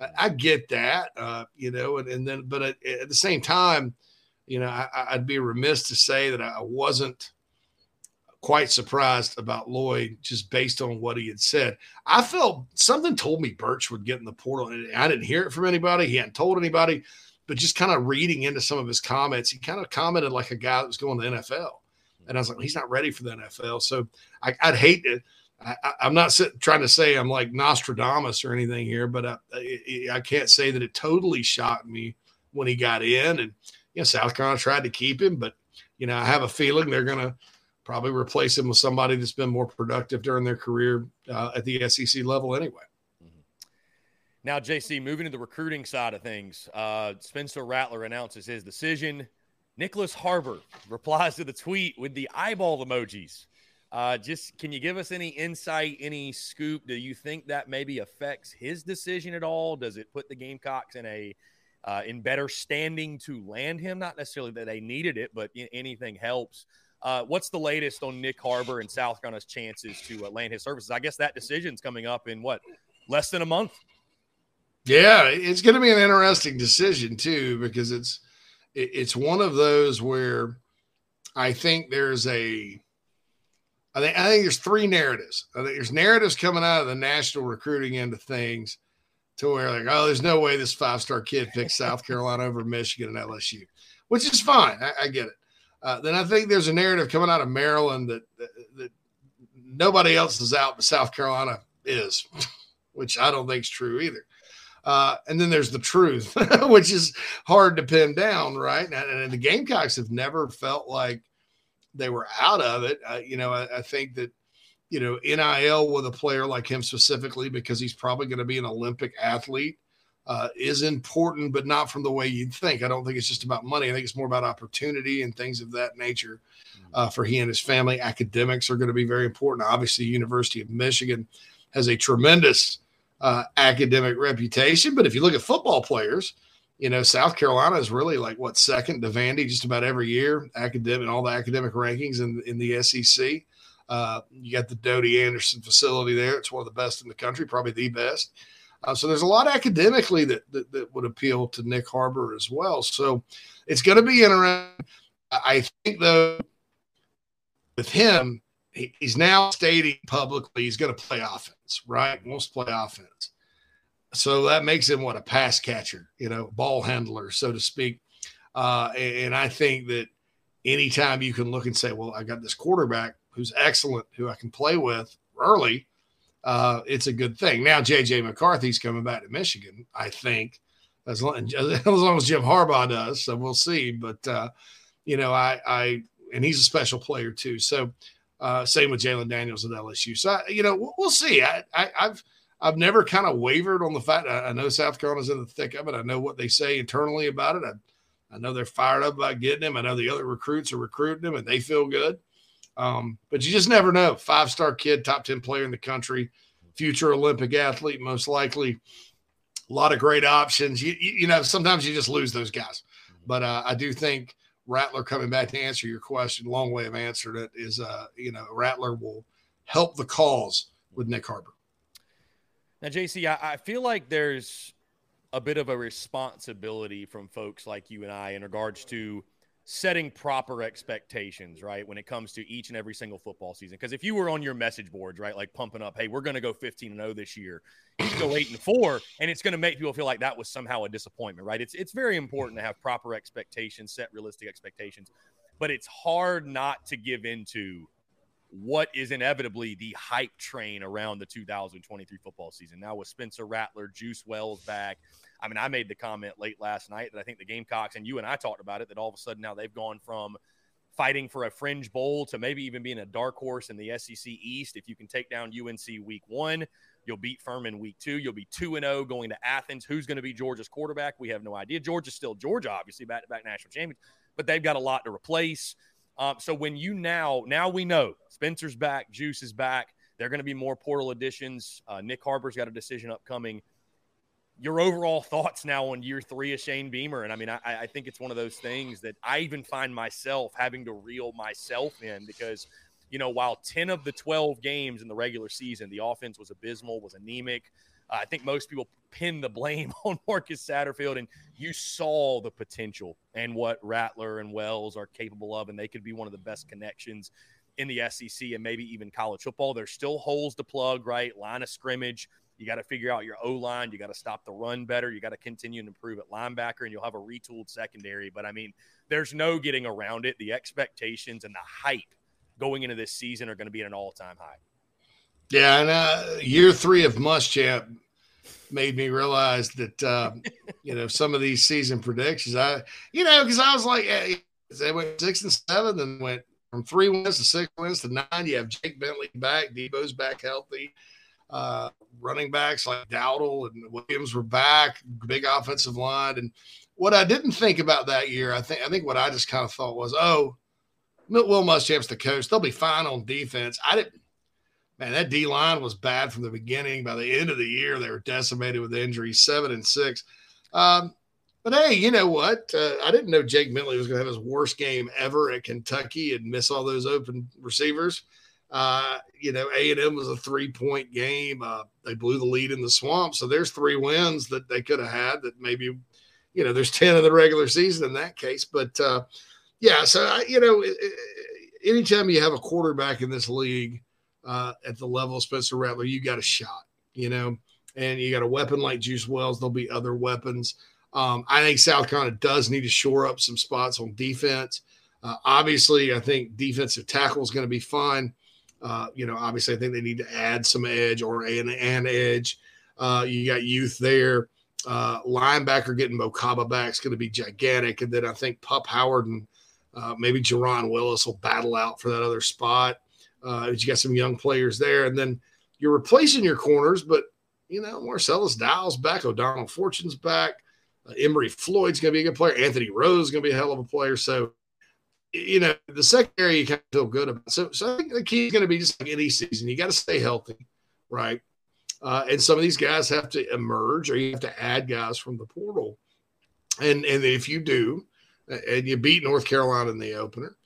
I, I get that. Uh, you know, and, and then, but at, at the same time, you know, I, would be remiss to say that I wasn't quite surprised about Lloyd just based on what he had said. I felt something told me Burch would get in the portal, and I didn't hear it from anybody. He hadn't told anybody, but just kind of reading into some of his comments, he kind of commented like a guy that was going to NFL. And I was like, he's not ready for the NFL. So I, would hate it. I, am not sit, trying to say I'm like Nostradamus or anything here, but I, I, can't say that it totally shocked me when he got in. And, you know, South Carolina tried to keep him, but, you know, I have a feeling they're going to probably replace him with somebody that's been more productive during their career uh, at the SEC level anyway. Now, JC, moving to the recruiting side of things, uh, Spencer Rattler announces his decision. Nyckoles Harbor replies to the tweet with the eyeball emojis. Uh, just can you give us any insight, any scoop? Do you think that maybe affects his decision at all? Does it put the Gamecocks in a uh, in better standing to land him? Not necessarily that they needed it, but anything helps. Uh, what's the latest on Nick Harbor and South Carolina's chances to uh, land his services? I guess that decision's coming up in what less than a month. Yeah, it's going to be an interesting decision too because it's it's one of those where I think there's a I think I think there's three narratives. I think there's narratives coming out of the national recruiting end of things to where like, oh, there's no way this five star kid picks South Carolina over Michigan and LSU, which is fine. I, I get it. Uh, then I think there's a narrative coming out of Maryland that, that, that nobody else is out, but South Carolina is, which I don't think is true either. Uh, and then there's the truth, which is hard to pin down, right? And, and the Gamecocks have never felt like they were out of it. Uh, you know, I, I, think that you know NIL with a player like him specifically because he's probably going to be an Olympic athlete uh, is important, but not from the way you'd think. I don't think it's just about money. I think it's more about opportunity and things of that nature mm-hmm. uh, for he and his family. Academics are going to be very important. Obviously, University of Michigan has a tremendous uh, academic reputation, but if you look at football players you know, South Carolina is really like what second to Vandy just about every year, academic all the academic rankings in in the SEC. Uh, you got the Dodie Anderson facility there; it's one of the best in the country, probably the best. Uh, so there's a lot academically that, that, that would appeal to Nick Harbor as well. So it's going to be interesting. I think though, with him, he's now stating publicly he's going to play offense. Right, wants to play offense. So that makes him what a pass catcher, you know, ball handler, so to speak. Uh, and I think that anytime you can look and say, well, I got this quarterback who's excellent, who I can play with early, uh, it's a good thing. Now, JJ McCarthy's coming back to Michigan, I think, as long as, long as Jim Harbaugh does. So we'll see. But, uh, you know, I, I, and he's a special player too. So, uh, same with Jayden Daniels at LSU. So, you know, we'll, see. I, I, I've, I've never kind of wavered on the fact. I, I, know South Carolina's in the thick of it. I know what they say internally about it. I, I know they're fired up about getting him. I know the other recruits are recruiting him and they feel good. Um, but you just never know. Five star kid, top 10 player in the country, future Olympic athlete, most likely. A lot of great options. You, you, you know, sometimes you just lose those guys. But uh, I do think Rattler coming back to answer your question, long way of answering it is, uh, you know, Rattler will help the cause with Nick Harbor. Now, JC, I, I feel like there's a bit of a responsibility from folks like you and I in regards to setting proper expectations, right, when it comes to each and every single football season. Because if you were on your message boards, right, like pumping up, hey, we're going to go 15 and 0 this year, you go 8 and 4, and it's going to make people feel like that was somehow a disappointment, right? It's it's very important to have proper expectations, set realistic expectations. but it's hard not to give into what is inevitably the hype train around the 2023 football season. Now with Spencer Rattler, Juice Wells back. I mean, I made the comment late last night that I think the Gamecocks and you and I talked about it that all of a sudden now they've gone from fighting for a fringe bowl to maybe even being a dark horse in the SEC East. If you can take down UNC week one, you'll beat Furman week two. You'll be 2 and 0 going to Athens. Who's going to be Georgia's quarterback? We have no idea. Georgia's still Georgia, obviously, back to back national champions, but they've got a lot to replace. Um, so when you now, now we know Spencer's back, Juice is back. They're going to be more portal additions. Uh, Nick Harbor's got a decision upcoming your overall thoughts now on year three of Shane Beamer. And I mean, I, I, think it's one of those things that I even find myself having to reel myself in because, you know, while 10 of the 12 games in the regular season, the offense was abysmal, was anemic. Uh, I think most people pin the blame on Marcus Satterfield, and you saw the potential and what Rattler and Wells are capable of, and they could be one of the best connections in the SEC and maybe even college football. There's still holes to plug, right? Line of scrimmage you got to figure out your O line. You got to stop the run better. You got to continue and improve at linebacker, and you'll have a retooled secondary. But I mean, there's no getting around it. The expectations and the hype going into this season are going to be at an all time high. Yeah, and uh, year three of Muschamp made me realize that uh, you know some of these season predictions. I you know because I was like, hey, they went six and seven, and went from three wins to six wins to nine. You have Jake Bentley back, Deebo's back healthy. Uh, running backs like Dowdle and Williams were back, big offensive line. And what I didn't think about that year, I think I think what I just kind of thought was, oh, Will Muschamp's the coach. They'll be fine on defense. I didn't man, that D line was bad from the beginning. By the end of the year, they were decimated with injuries, seven and six. Um, but hey, you know what? Uh, I didn't know Jake Bentley was going to have his worst game ever at Kentucky and miss all those open receivers. Uh, you know, A and M was a three point game. Uh, they blew the lead in the swamp, so there's three wins that they could have had. That maybe, you know, there's ten in the regular season in that case. But uh, yeah, so you know, anytime you have a quarterback in this league uh, at the level of Spencer Rattler, you got a shot. You know, and you got a weapon like Juice Wells. There'll be other weapons. Um, I think South Carolina does need to shore up some spots on defense. Uh, obviously, I think defensive tackle is going to be fine. Uh, you know, obviously, I think they need to add some edge or an, an edge. Uh, you got youth there. Uh, linebacker getting Mo Kaba back is going to be gigantic. And then I think Pup Howard and uh, maybe Jerron Willis will battle out for that other spot. Uh, you got some young players there. And then you're replacing your corners, but, you know, Marcellas Dial's back. O'Donnell Fortune's back. Uh, Emory Floyd's going to be a good player. Anthony Rose is going to be a hell of a player. So, you know, the secondary you kind of feel good about. So, so I think the key is going to be just like any season, you got to stay healthy, right? Uh, and some of these guys have to emerge, or you have to add guys from the portal. And and if you do, and you beat North Carolina in the opener,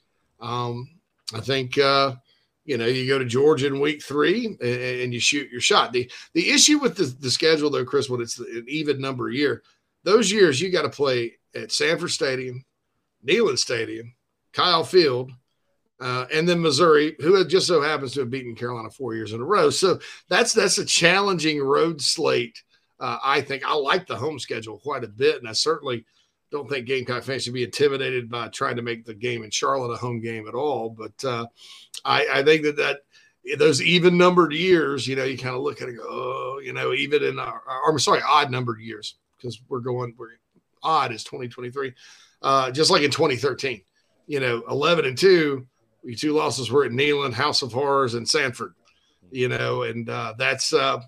um, I think uh, you know you go to Georgia in week three and, and you shoot your shot. The the issue with the, the schedule though, Chris, when it's an even number year, those years you got to play at Sanford Stadium, Neyland Stadium, Kyle Field, uh, and then Missouri, who just so happens to have beaten Carolina four years in a row. So that's that's a challenging road slate. Uh, I think I like the home schedule quite a bit, and I certainly don't think Gamecock fans should be intimidated by trying to make the game in Charlotte a home game at all. But uh, I, I, think that that those even numbered years, you know, you kind of look at it, go, oh, you know, even in our, I'm sorry, odd numbered years because we're going, we're odd is 2023, uh, just like in 2013 you know, 11 and two, your two losses were at Neyland, House of Horrors, and Sanford, you know, and uh, that's, uh,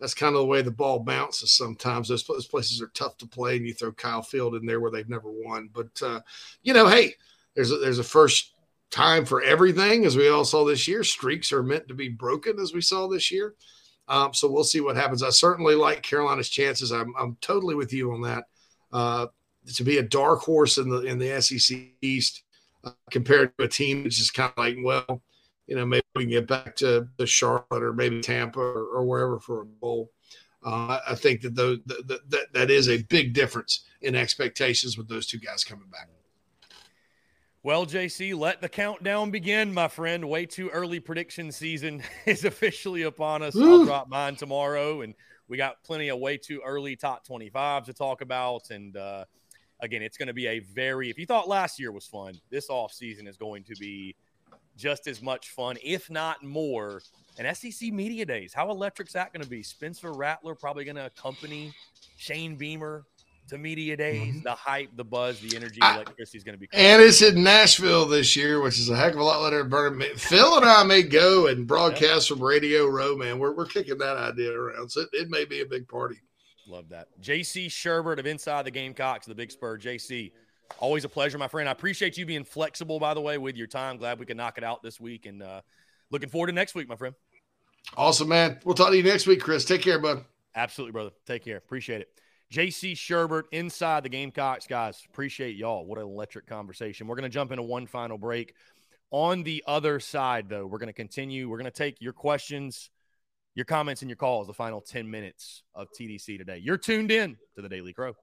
that's kind of the way the ball bounces sometimes. Those, those, places are tough to play, and you throw Kyle Field in there where they've never won. But uh, you know, hey, there's a, there's a first time for everything, as we all saw this year. Streaks are meant to be broken, as we saw this year. Um, so we'll see what happens. I certainly like Carolina's chances. I'm, I'm totally with you on that. Uh, to be a dark horse in the in the SEC East uh, compared to a team that's just kind of like, well, you know, maybe we can get back to the Charlotte or maybe Tampa or, or wherever for a bowl. Uh, I think that those that, that that is a big difference in expectations with those two guys coming back. Well, JC, let the countdown begin, my friend. Way too early prediction season is officially upon us. I'll drop mine tomorrow, and we got plenty of way too early top 25 to talk about. And uh, again, it's going to be a very, if you thought last year was fun, this offseason is going to be just as much fun, if not more. And SEC Media Days, how electric's that going to be? Spencer Rattler probably going to accompany Shane Beamer to media days. Mm-hmm. The hype, the buzz, the energy, electricity is going to be. Crazy. And it's in Nashville this year, which is a heck of a lot later than Birmingham. Phil and I may go and broadcast from Radio Row, man. We're, we're kicking that idea around. So it, it may be a big party. Love that. JC Shurburtt of Inside the Gamecocks, the Big Spur. JC, always a pleasure, my friend. I appreciate you being flexible, by the way, with your time. Glad we could knock it out this week and uh, looking forward to next week, my friend. Awesome, man. We'll talk to you next week, Chris. Take care, bud. Absolutely, brother. Take care. Appreciate it. JC Shurburtt inside the Gamecocks, guys. Appreciate y'all. What an electric conversation. We're going to jump into one final break. On the other side, though, we're going to continue. We're going to take your questions your comments and your calls the final 10 minutes of TDC today. You're tuned in to the Daily Crow.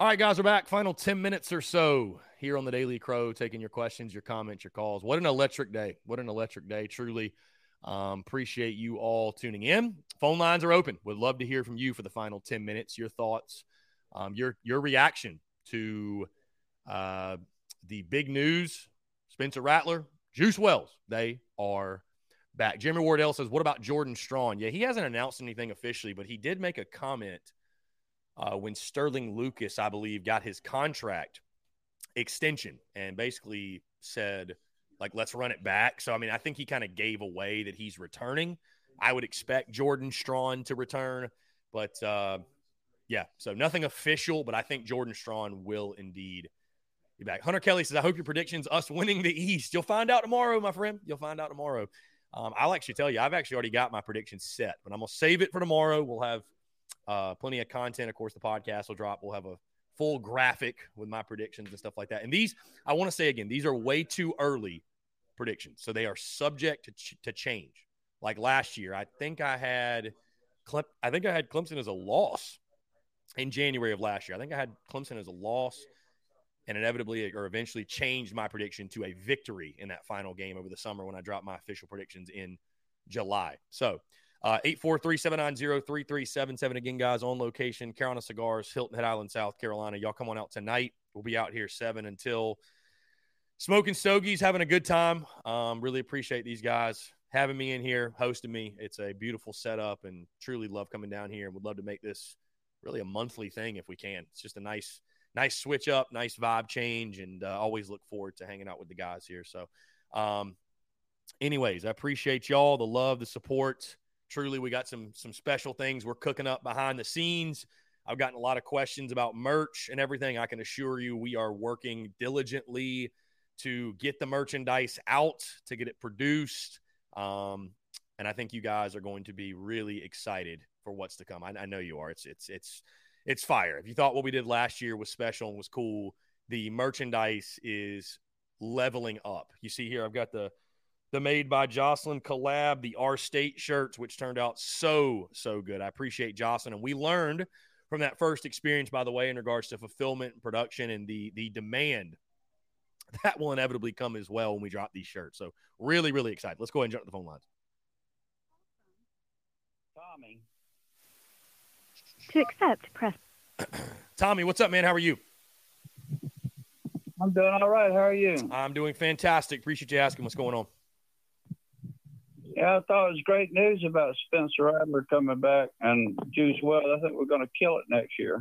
All right, guys, we're back. Final 10 minutes or so here on the Daily Crow, taking your questions, your comments, your calls. What an electric day. What an electric day, truly. Um, appreciate you all tuning in. Phone lines are open. Would love to hear from you for the final 10 minutes, your thoughts, um, your, your reaction to uh, the big news Spencer Rattler, Juice Wells. They are back. Jeremy Wardell says, What about Jordan Strachan? Yeah, he hasn't announced anything officially, but he did make a comment uh, when Sterling Lucas, I believe, got his contract extension and basically said, like, let's run it back. So, I mean, I think he kind of gave away that he's returning. I would expect Jordan Strachan to return, but uh, yeah, so nothing official, but I think Jordan Strachan will indeed be back. Hunter Kelly says, I hope your predictions, us winning the East. You'll find out tomorrow, my friend. You'll find out tomorrow. Um, I'll actually tell you, I've actually already got my predictions set, but I'm going to save it for tomorrow. We'll have uh, plenty of content. Of course, the podcast will drop. We'll have a full graphic with my predictions and stuff like that. And these, I want to say again, these are way too early predictions, so they are subject to, ch- to change. Like last year, I think I had, Cle- I think I had Clemson as a loss in January of last year. I think I had Clemson as a loss, and inevitably or eventually changed my prediction to a victory in that final game over the summer when I dropped my official predictions in July. So uh, 843-790-3377. Again, guys, on location, Carolina Cigars, Hilton Head Island, South Carolina. Y'all come on out tonight. We'll be out here 7 until smoking stogies, having a good time. Um, really appreciate these guys having me in here, hosting me. It's a beautiful setup and truly love coming down here and would love to make this really a monthly thing if we can. It's just a nice, nice switch up, nice vibe change, and uh, always look forward to hanging out with the guys here. So, um, anyways, I appreciate y'all, the love, the support truly we got some some special things we're cooking up behind the scenes. I've gotten a lot of questions about merch and everything. I can assure you we are working diligently to get the merchandise out to get it produced. Um, and i think you guys are going to be really excited for what's to come. I, I know you are. It's it's it's it's fire. If you thought what we did last year was special and was cool the merchandise is leveling up. You see here i've got the the Made by Jocelyn collab, the R State shirts, which turned out so, so good. I appreciate Jocelyn. And we learned from that first experience, by the way, in regards to fulfillment and production and the, the demand that will inevitably come as well when we drop these shirts. So, really, really excited. Let's go ahead and jump to the phone lines. Tommy. To accept, press. Tommy, what's up, man? How are you? I'm doing all right. How are you? I'm doing fantastic. Appreciate you asking what's going on. Yeah, I thought it was great news about Spencer Rattler coming back and Juice Wells. I think we're going to kill it next year.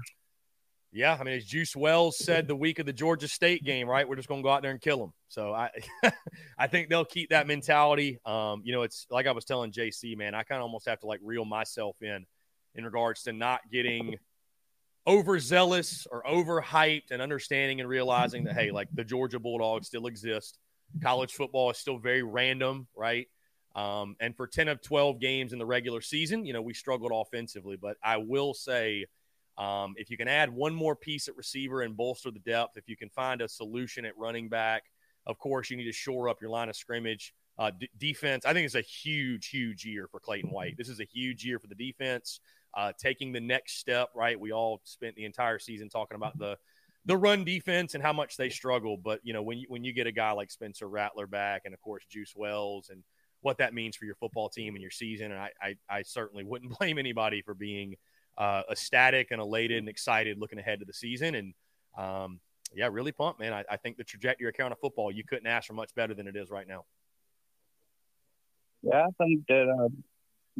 Yeah, I mean, as Juice Wells said the week of the Georgia State game, right? We're just going to go out there and kill them. So I, I think they'll keep that mentality. Um, you know, it's like I was telling JC, man. I kind of almost have to like reel myself in, in regards to not getting overzealous or overhyped, and understanding and realizing that hey, like the Georgia Bulldogs still exist. College football is still very random, right? Um, and for 10 of 12 games in the regular season, you know, we struggled offensively. But I will say, um, if you can add one more piece at receiver and bolster the depth, if you can find a solution at running back, of course, you need to shore up your line of scrimmage. Uh, d- defense, I think it's a huge, huge year for Clayton White. This is a huge year for the defense, uh, taking the next step, right? We all spent the entire season talking about the the run defense and how much they struggle. But, you know, when you, when you get a guy like Spencer Rattler back and, of course, Juice Wells and – what that means for your football team and your season. And I, I, I certainly wouldn't blame anybody for being uh, ecstatic and elated and excited looking ahead to the season. And um, yeah, really pumped, man. I, I think the trajectory of Carolina football, you couldn't ask for much better than it is right now. Yeah, I think that uh,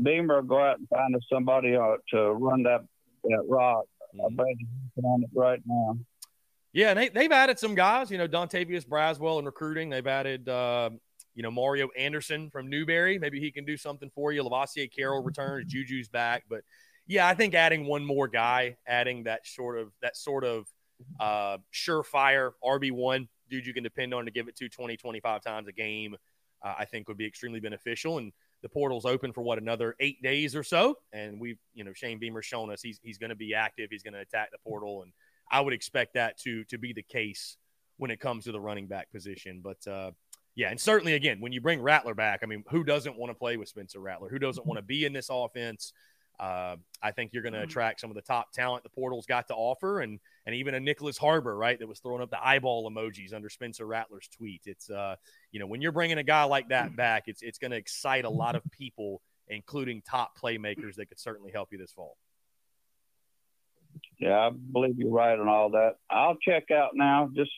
Beamer will go out and find us somebody uh, to run that that rock. Mm-hmm. I on it right now. Yeah, and they, they've added some guys. You know, Dontavius Braswell in recruiting. They've added uh, you know, Mario Anderson from Newberry. Maybe he can do something for you. Lovasea Carroll returns, Juju's back. But yeah, I think adding one more guy, adding that sort of that sort of uh, surefire RB1 dude you can depend on to give it to 20, 25 times a game, uh, I think would be extremely beneficial. And the portal's open for what another eight days or so, and we've you know Shane Beamer's shown us he's he's going to be active. He's going to attack the portal, and I would expect that to to be the case when it comes to the running back position. But uh, yeah, and certainly again, when you bring Rattler back, I mean, who doesn't want to play with Spencer Rattler? Who doesn't want to be in this offense? uh, I think you're going to attract some of the top talent the portal's got to offer, and and even a Nyckoles Harbor, right, that was throwing up the eyeball emojis under Spencer Rattler's tweet. It's uh, you know, when you're bringing a guy like that back, it's it's going to excite a lot of people, including top playmakers that could certainly help you this fall. Yeah, I believe you're right on all that. I'll check out now. Just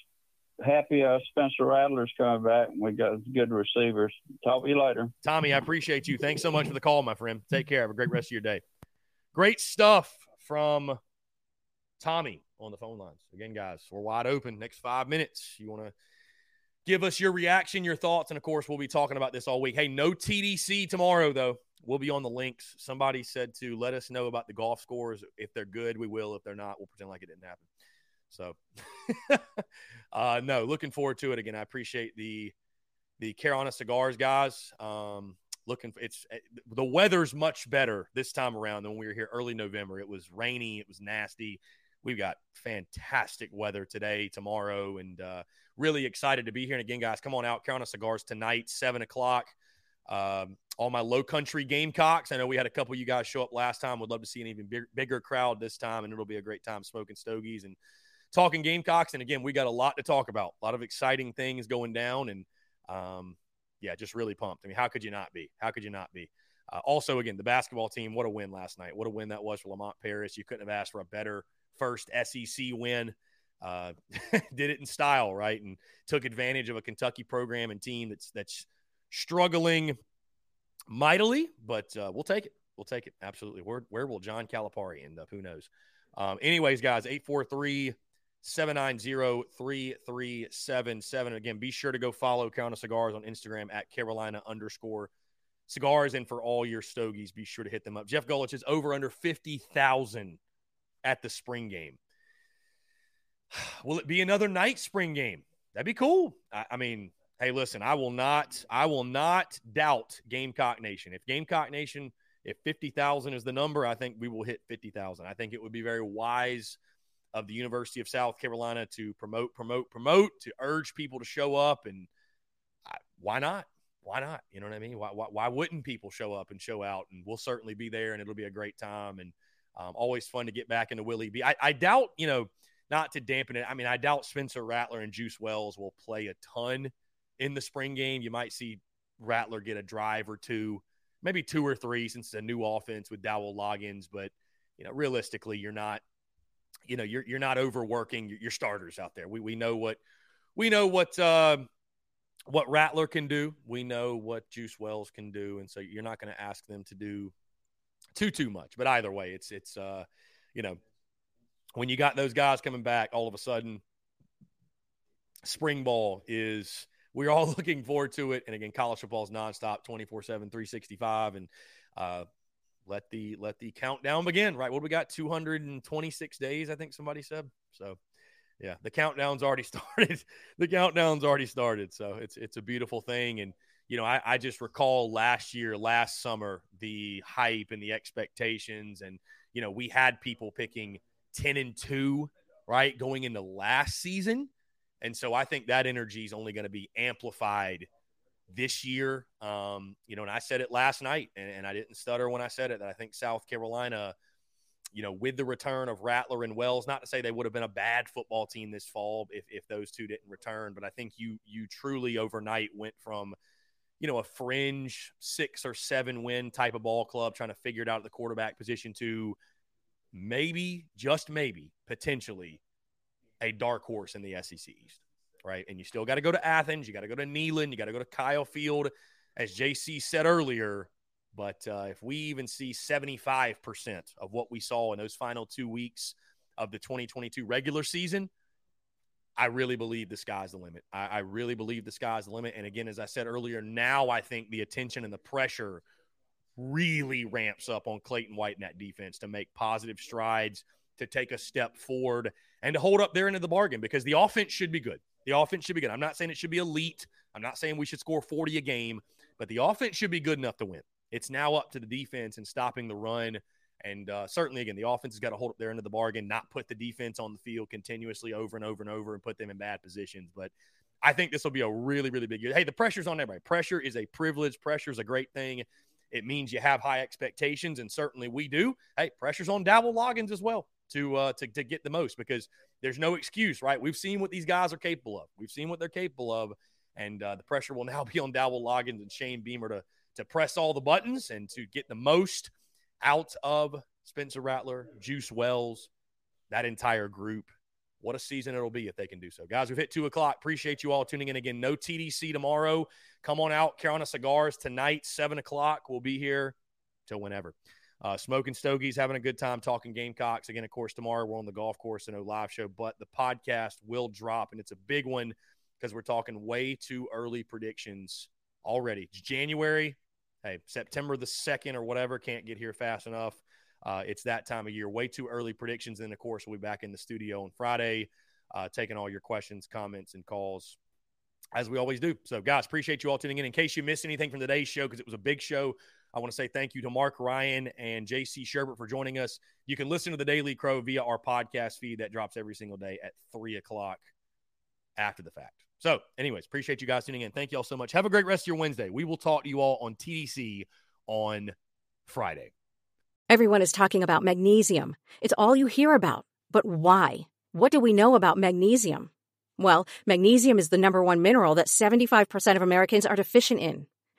happy uh, Spencer Rattler's coming back. and We got good receivers. Talk to you later. Tommy, I appreciate you. Thanks so much for the call, my friend. Take care. Have a great rest of your day. Great stuff from Tommy on the phone lines. Again, guys, we're wide open. Next five minutes. You want to give us your reaction, your thoughts, and of course, we'll be talking about this all week. Hey, no TDC tomorrow, though. We'll be on the links. Somebody said to let us know about the golf scores. If they're good, we will. If they're not, we'll pretend like it didn't happen. So, uh, no, looking forward to it again. I appreciate the the Carolina Cigars guys. Um, looking it's eh, the weather's much better this time around than when we were here early November. It was rainy, it was nasty. We've got fantastic weather today, tomorrow, and uh, really excited to be here. And again, guys, come on out, Carolina Cigars tonight, seven o'clock. Um, all my low country Gamecocks. I know we had a couple of you guys show up last time. Would love to see an even big, bigger crowd this time, and it'll be a great time smoking stogies and talking Gamecocks. And again, we got a lot to talk about, a lot of exciting things going down, and um, yeah, just really pumped. I mean, how could you not be? How could you not be? Uh, also, again, the basketball team, what a win last night. What a win that was for Lamont Paris. You couldn't have asked for a better first SEC win. Uh, did it in style, right? And took advantage of a Kentucky program and team that's that's struggling mightily, but uh, we'll take it. We'll take it. Absolutely. Where, where will John Calipari end up? Who knows? Um, anyways, guys, 843 790 3377. Again, be sure to go follow Carolina Cigars on Instagram at Carolina underscore cigars. And for all your stogies, be sure to hit them up. Jeff Gullich is over under 50,000 at the spring game. Will it be another night spring game? That'd be cool. I, I mean, hey, listen, I will not, I will not doubt Gamecock Nation. If Gamecock Nation, if 50,000 is the number, I think we will hit 50,000. I think it would be very wise – of the University of South Carolina to promote, promote, promote, to urge people to show up. And I, why not? Why not? You know what I mean? Why, why, why, wouldn't people show up and show out? And we'll certainly be there and it'll be a great time. And um, always fun to get back into Willie B. I, I doubt, you know, not to dampen it. I mean, I doubt Spencer Rattler and Juice Wells will play a ton in the spring game. You might see Rattler get a drive or two, maybe two or three since it's a new offense with Dowell Loggains. But, you know, realistically, you're not you know you're you're not overworking your starters out there. We we know what we know what uh, what Rattler can do. We know what Juice Wells can do, and so you're not going to ask them to do too too much. But either way, it's it's uh, you know when you got those guys coming back, all of a sudden, spring ball is we're all looking forward to it. And again, college football is nonstop, 24 7, 365. And uh, let the let the countdown begin. Right, what we got? Two hundred and twenty six days, I think somebody said. So, yeah, the countdown's already started. the countdown's already started. So it's it's a beautiful thing. And you know, I, I just recall last year, last summer, the hype and the expectations, and you know, we had people picking ten and two, right, going into last season. And so I think that energy is only going to be amplified this year. Um, you know, and I said it last night, and, and, I didn't stutter when I said it that I think South Carolina, you know, with the return of Rattler and Wells, not to say they would have been a bad football team this fall if, if those two didn't return, but I think you you truly overnight went from, you know, a fringe six or seven win type of ball club trying to figure it out at the quarterback position to maybe, just maybe, potentially a dark horse in the SEC East right? And you still got to go to Athens, you got to go to Neyland, you got to go to Kyle Field, as JC said earlier. But uh, if we even see 75% of what we saw in those final two weeks of the 2022 regular season, I really believe the sky's the limit. I, I really believe the sky's the limit. And again, as I said earlier, now I think the attention and the pressure really ramps up on Clayton White in that defense to make positive strides, to take a step forward, and to hold up there into the bargain because the offense should be good. The offense should be good. I'm not saying it should be elite. I'm not saying we should score 40 a game, but the offense should be good enough to win. It's now up to the defense and stopping the run. And uh, certainly, again, the offense has got to hold up their end of the bargain, not put the defense on the field continuously over and over and over and put them in bad positions. But I think this will be a really, really big year. Hey, the pressure's on everybody. Pressure is a privilege. Pressure is a great thing. it means you have high expectations, and certainly we do. Hey, pressure's on Dowell Loggains as well to uh, to to get the most because there's no excuse, right? We've seen what these guys are capable of. We've seen what they're capable of, and uh, the pressure will now be on Dowell Loggains and Shane Beamer to to press all the buttons and to get the most out of Spencer Rattler, Juice Wells, that entire group. What a season it'll be if they can do so. Guys, we've hit two o'clock. Appreciate you all tuning in again. No TDC tomorrow. Come on out, Carolina Cigars tonight, seven o'clock. We'll be here till whenever. Uh, smoking stogies, having a good time talking Gamecocks. Again, of course, tomorrow we're on the golf course in a live show, but the podcast will drop, and it's a big one because we're talking way too early predictions already. It's January. Hey, September the 2nd or whatever can't get here fast enough. Uh, it's that time of year. Way too early predictions. And of course, we'll be back in the studio on Friday, uh, taking all your questions, comments, and calls as we always do. So, guys, appreciate you all tuning in. In case you missed anything from today's show, because it was a big show, I want to say thank you to Marc Ryan and JC Shurburtt for joining us. You can listen to the Daily Crow via our podcast feed that drops every single day at three o'clock after the fact. So, anyways, appreciate you guys tuning in. Thank you all so much. Have a great rest of your Wednesday. We will talk to you all on TDC on Friday. Everyone is talking about magnesium. It's all you hear about. But why? What do we know about magnesium? Well, magnesium is the number one mineral that 75% of Americans are deficient in.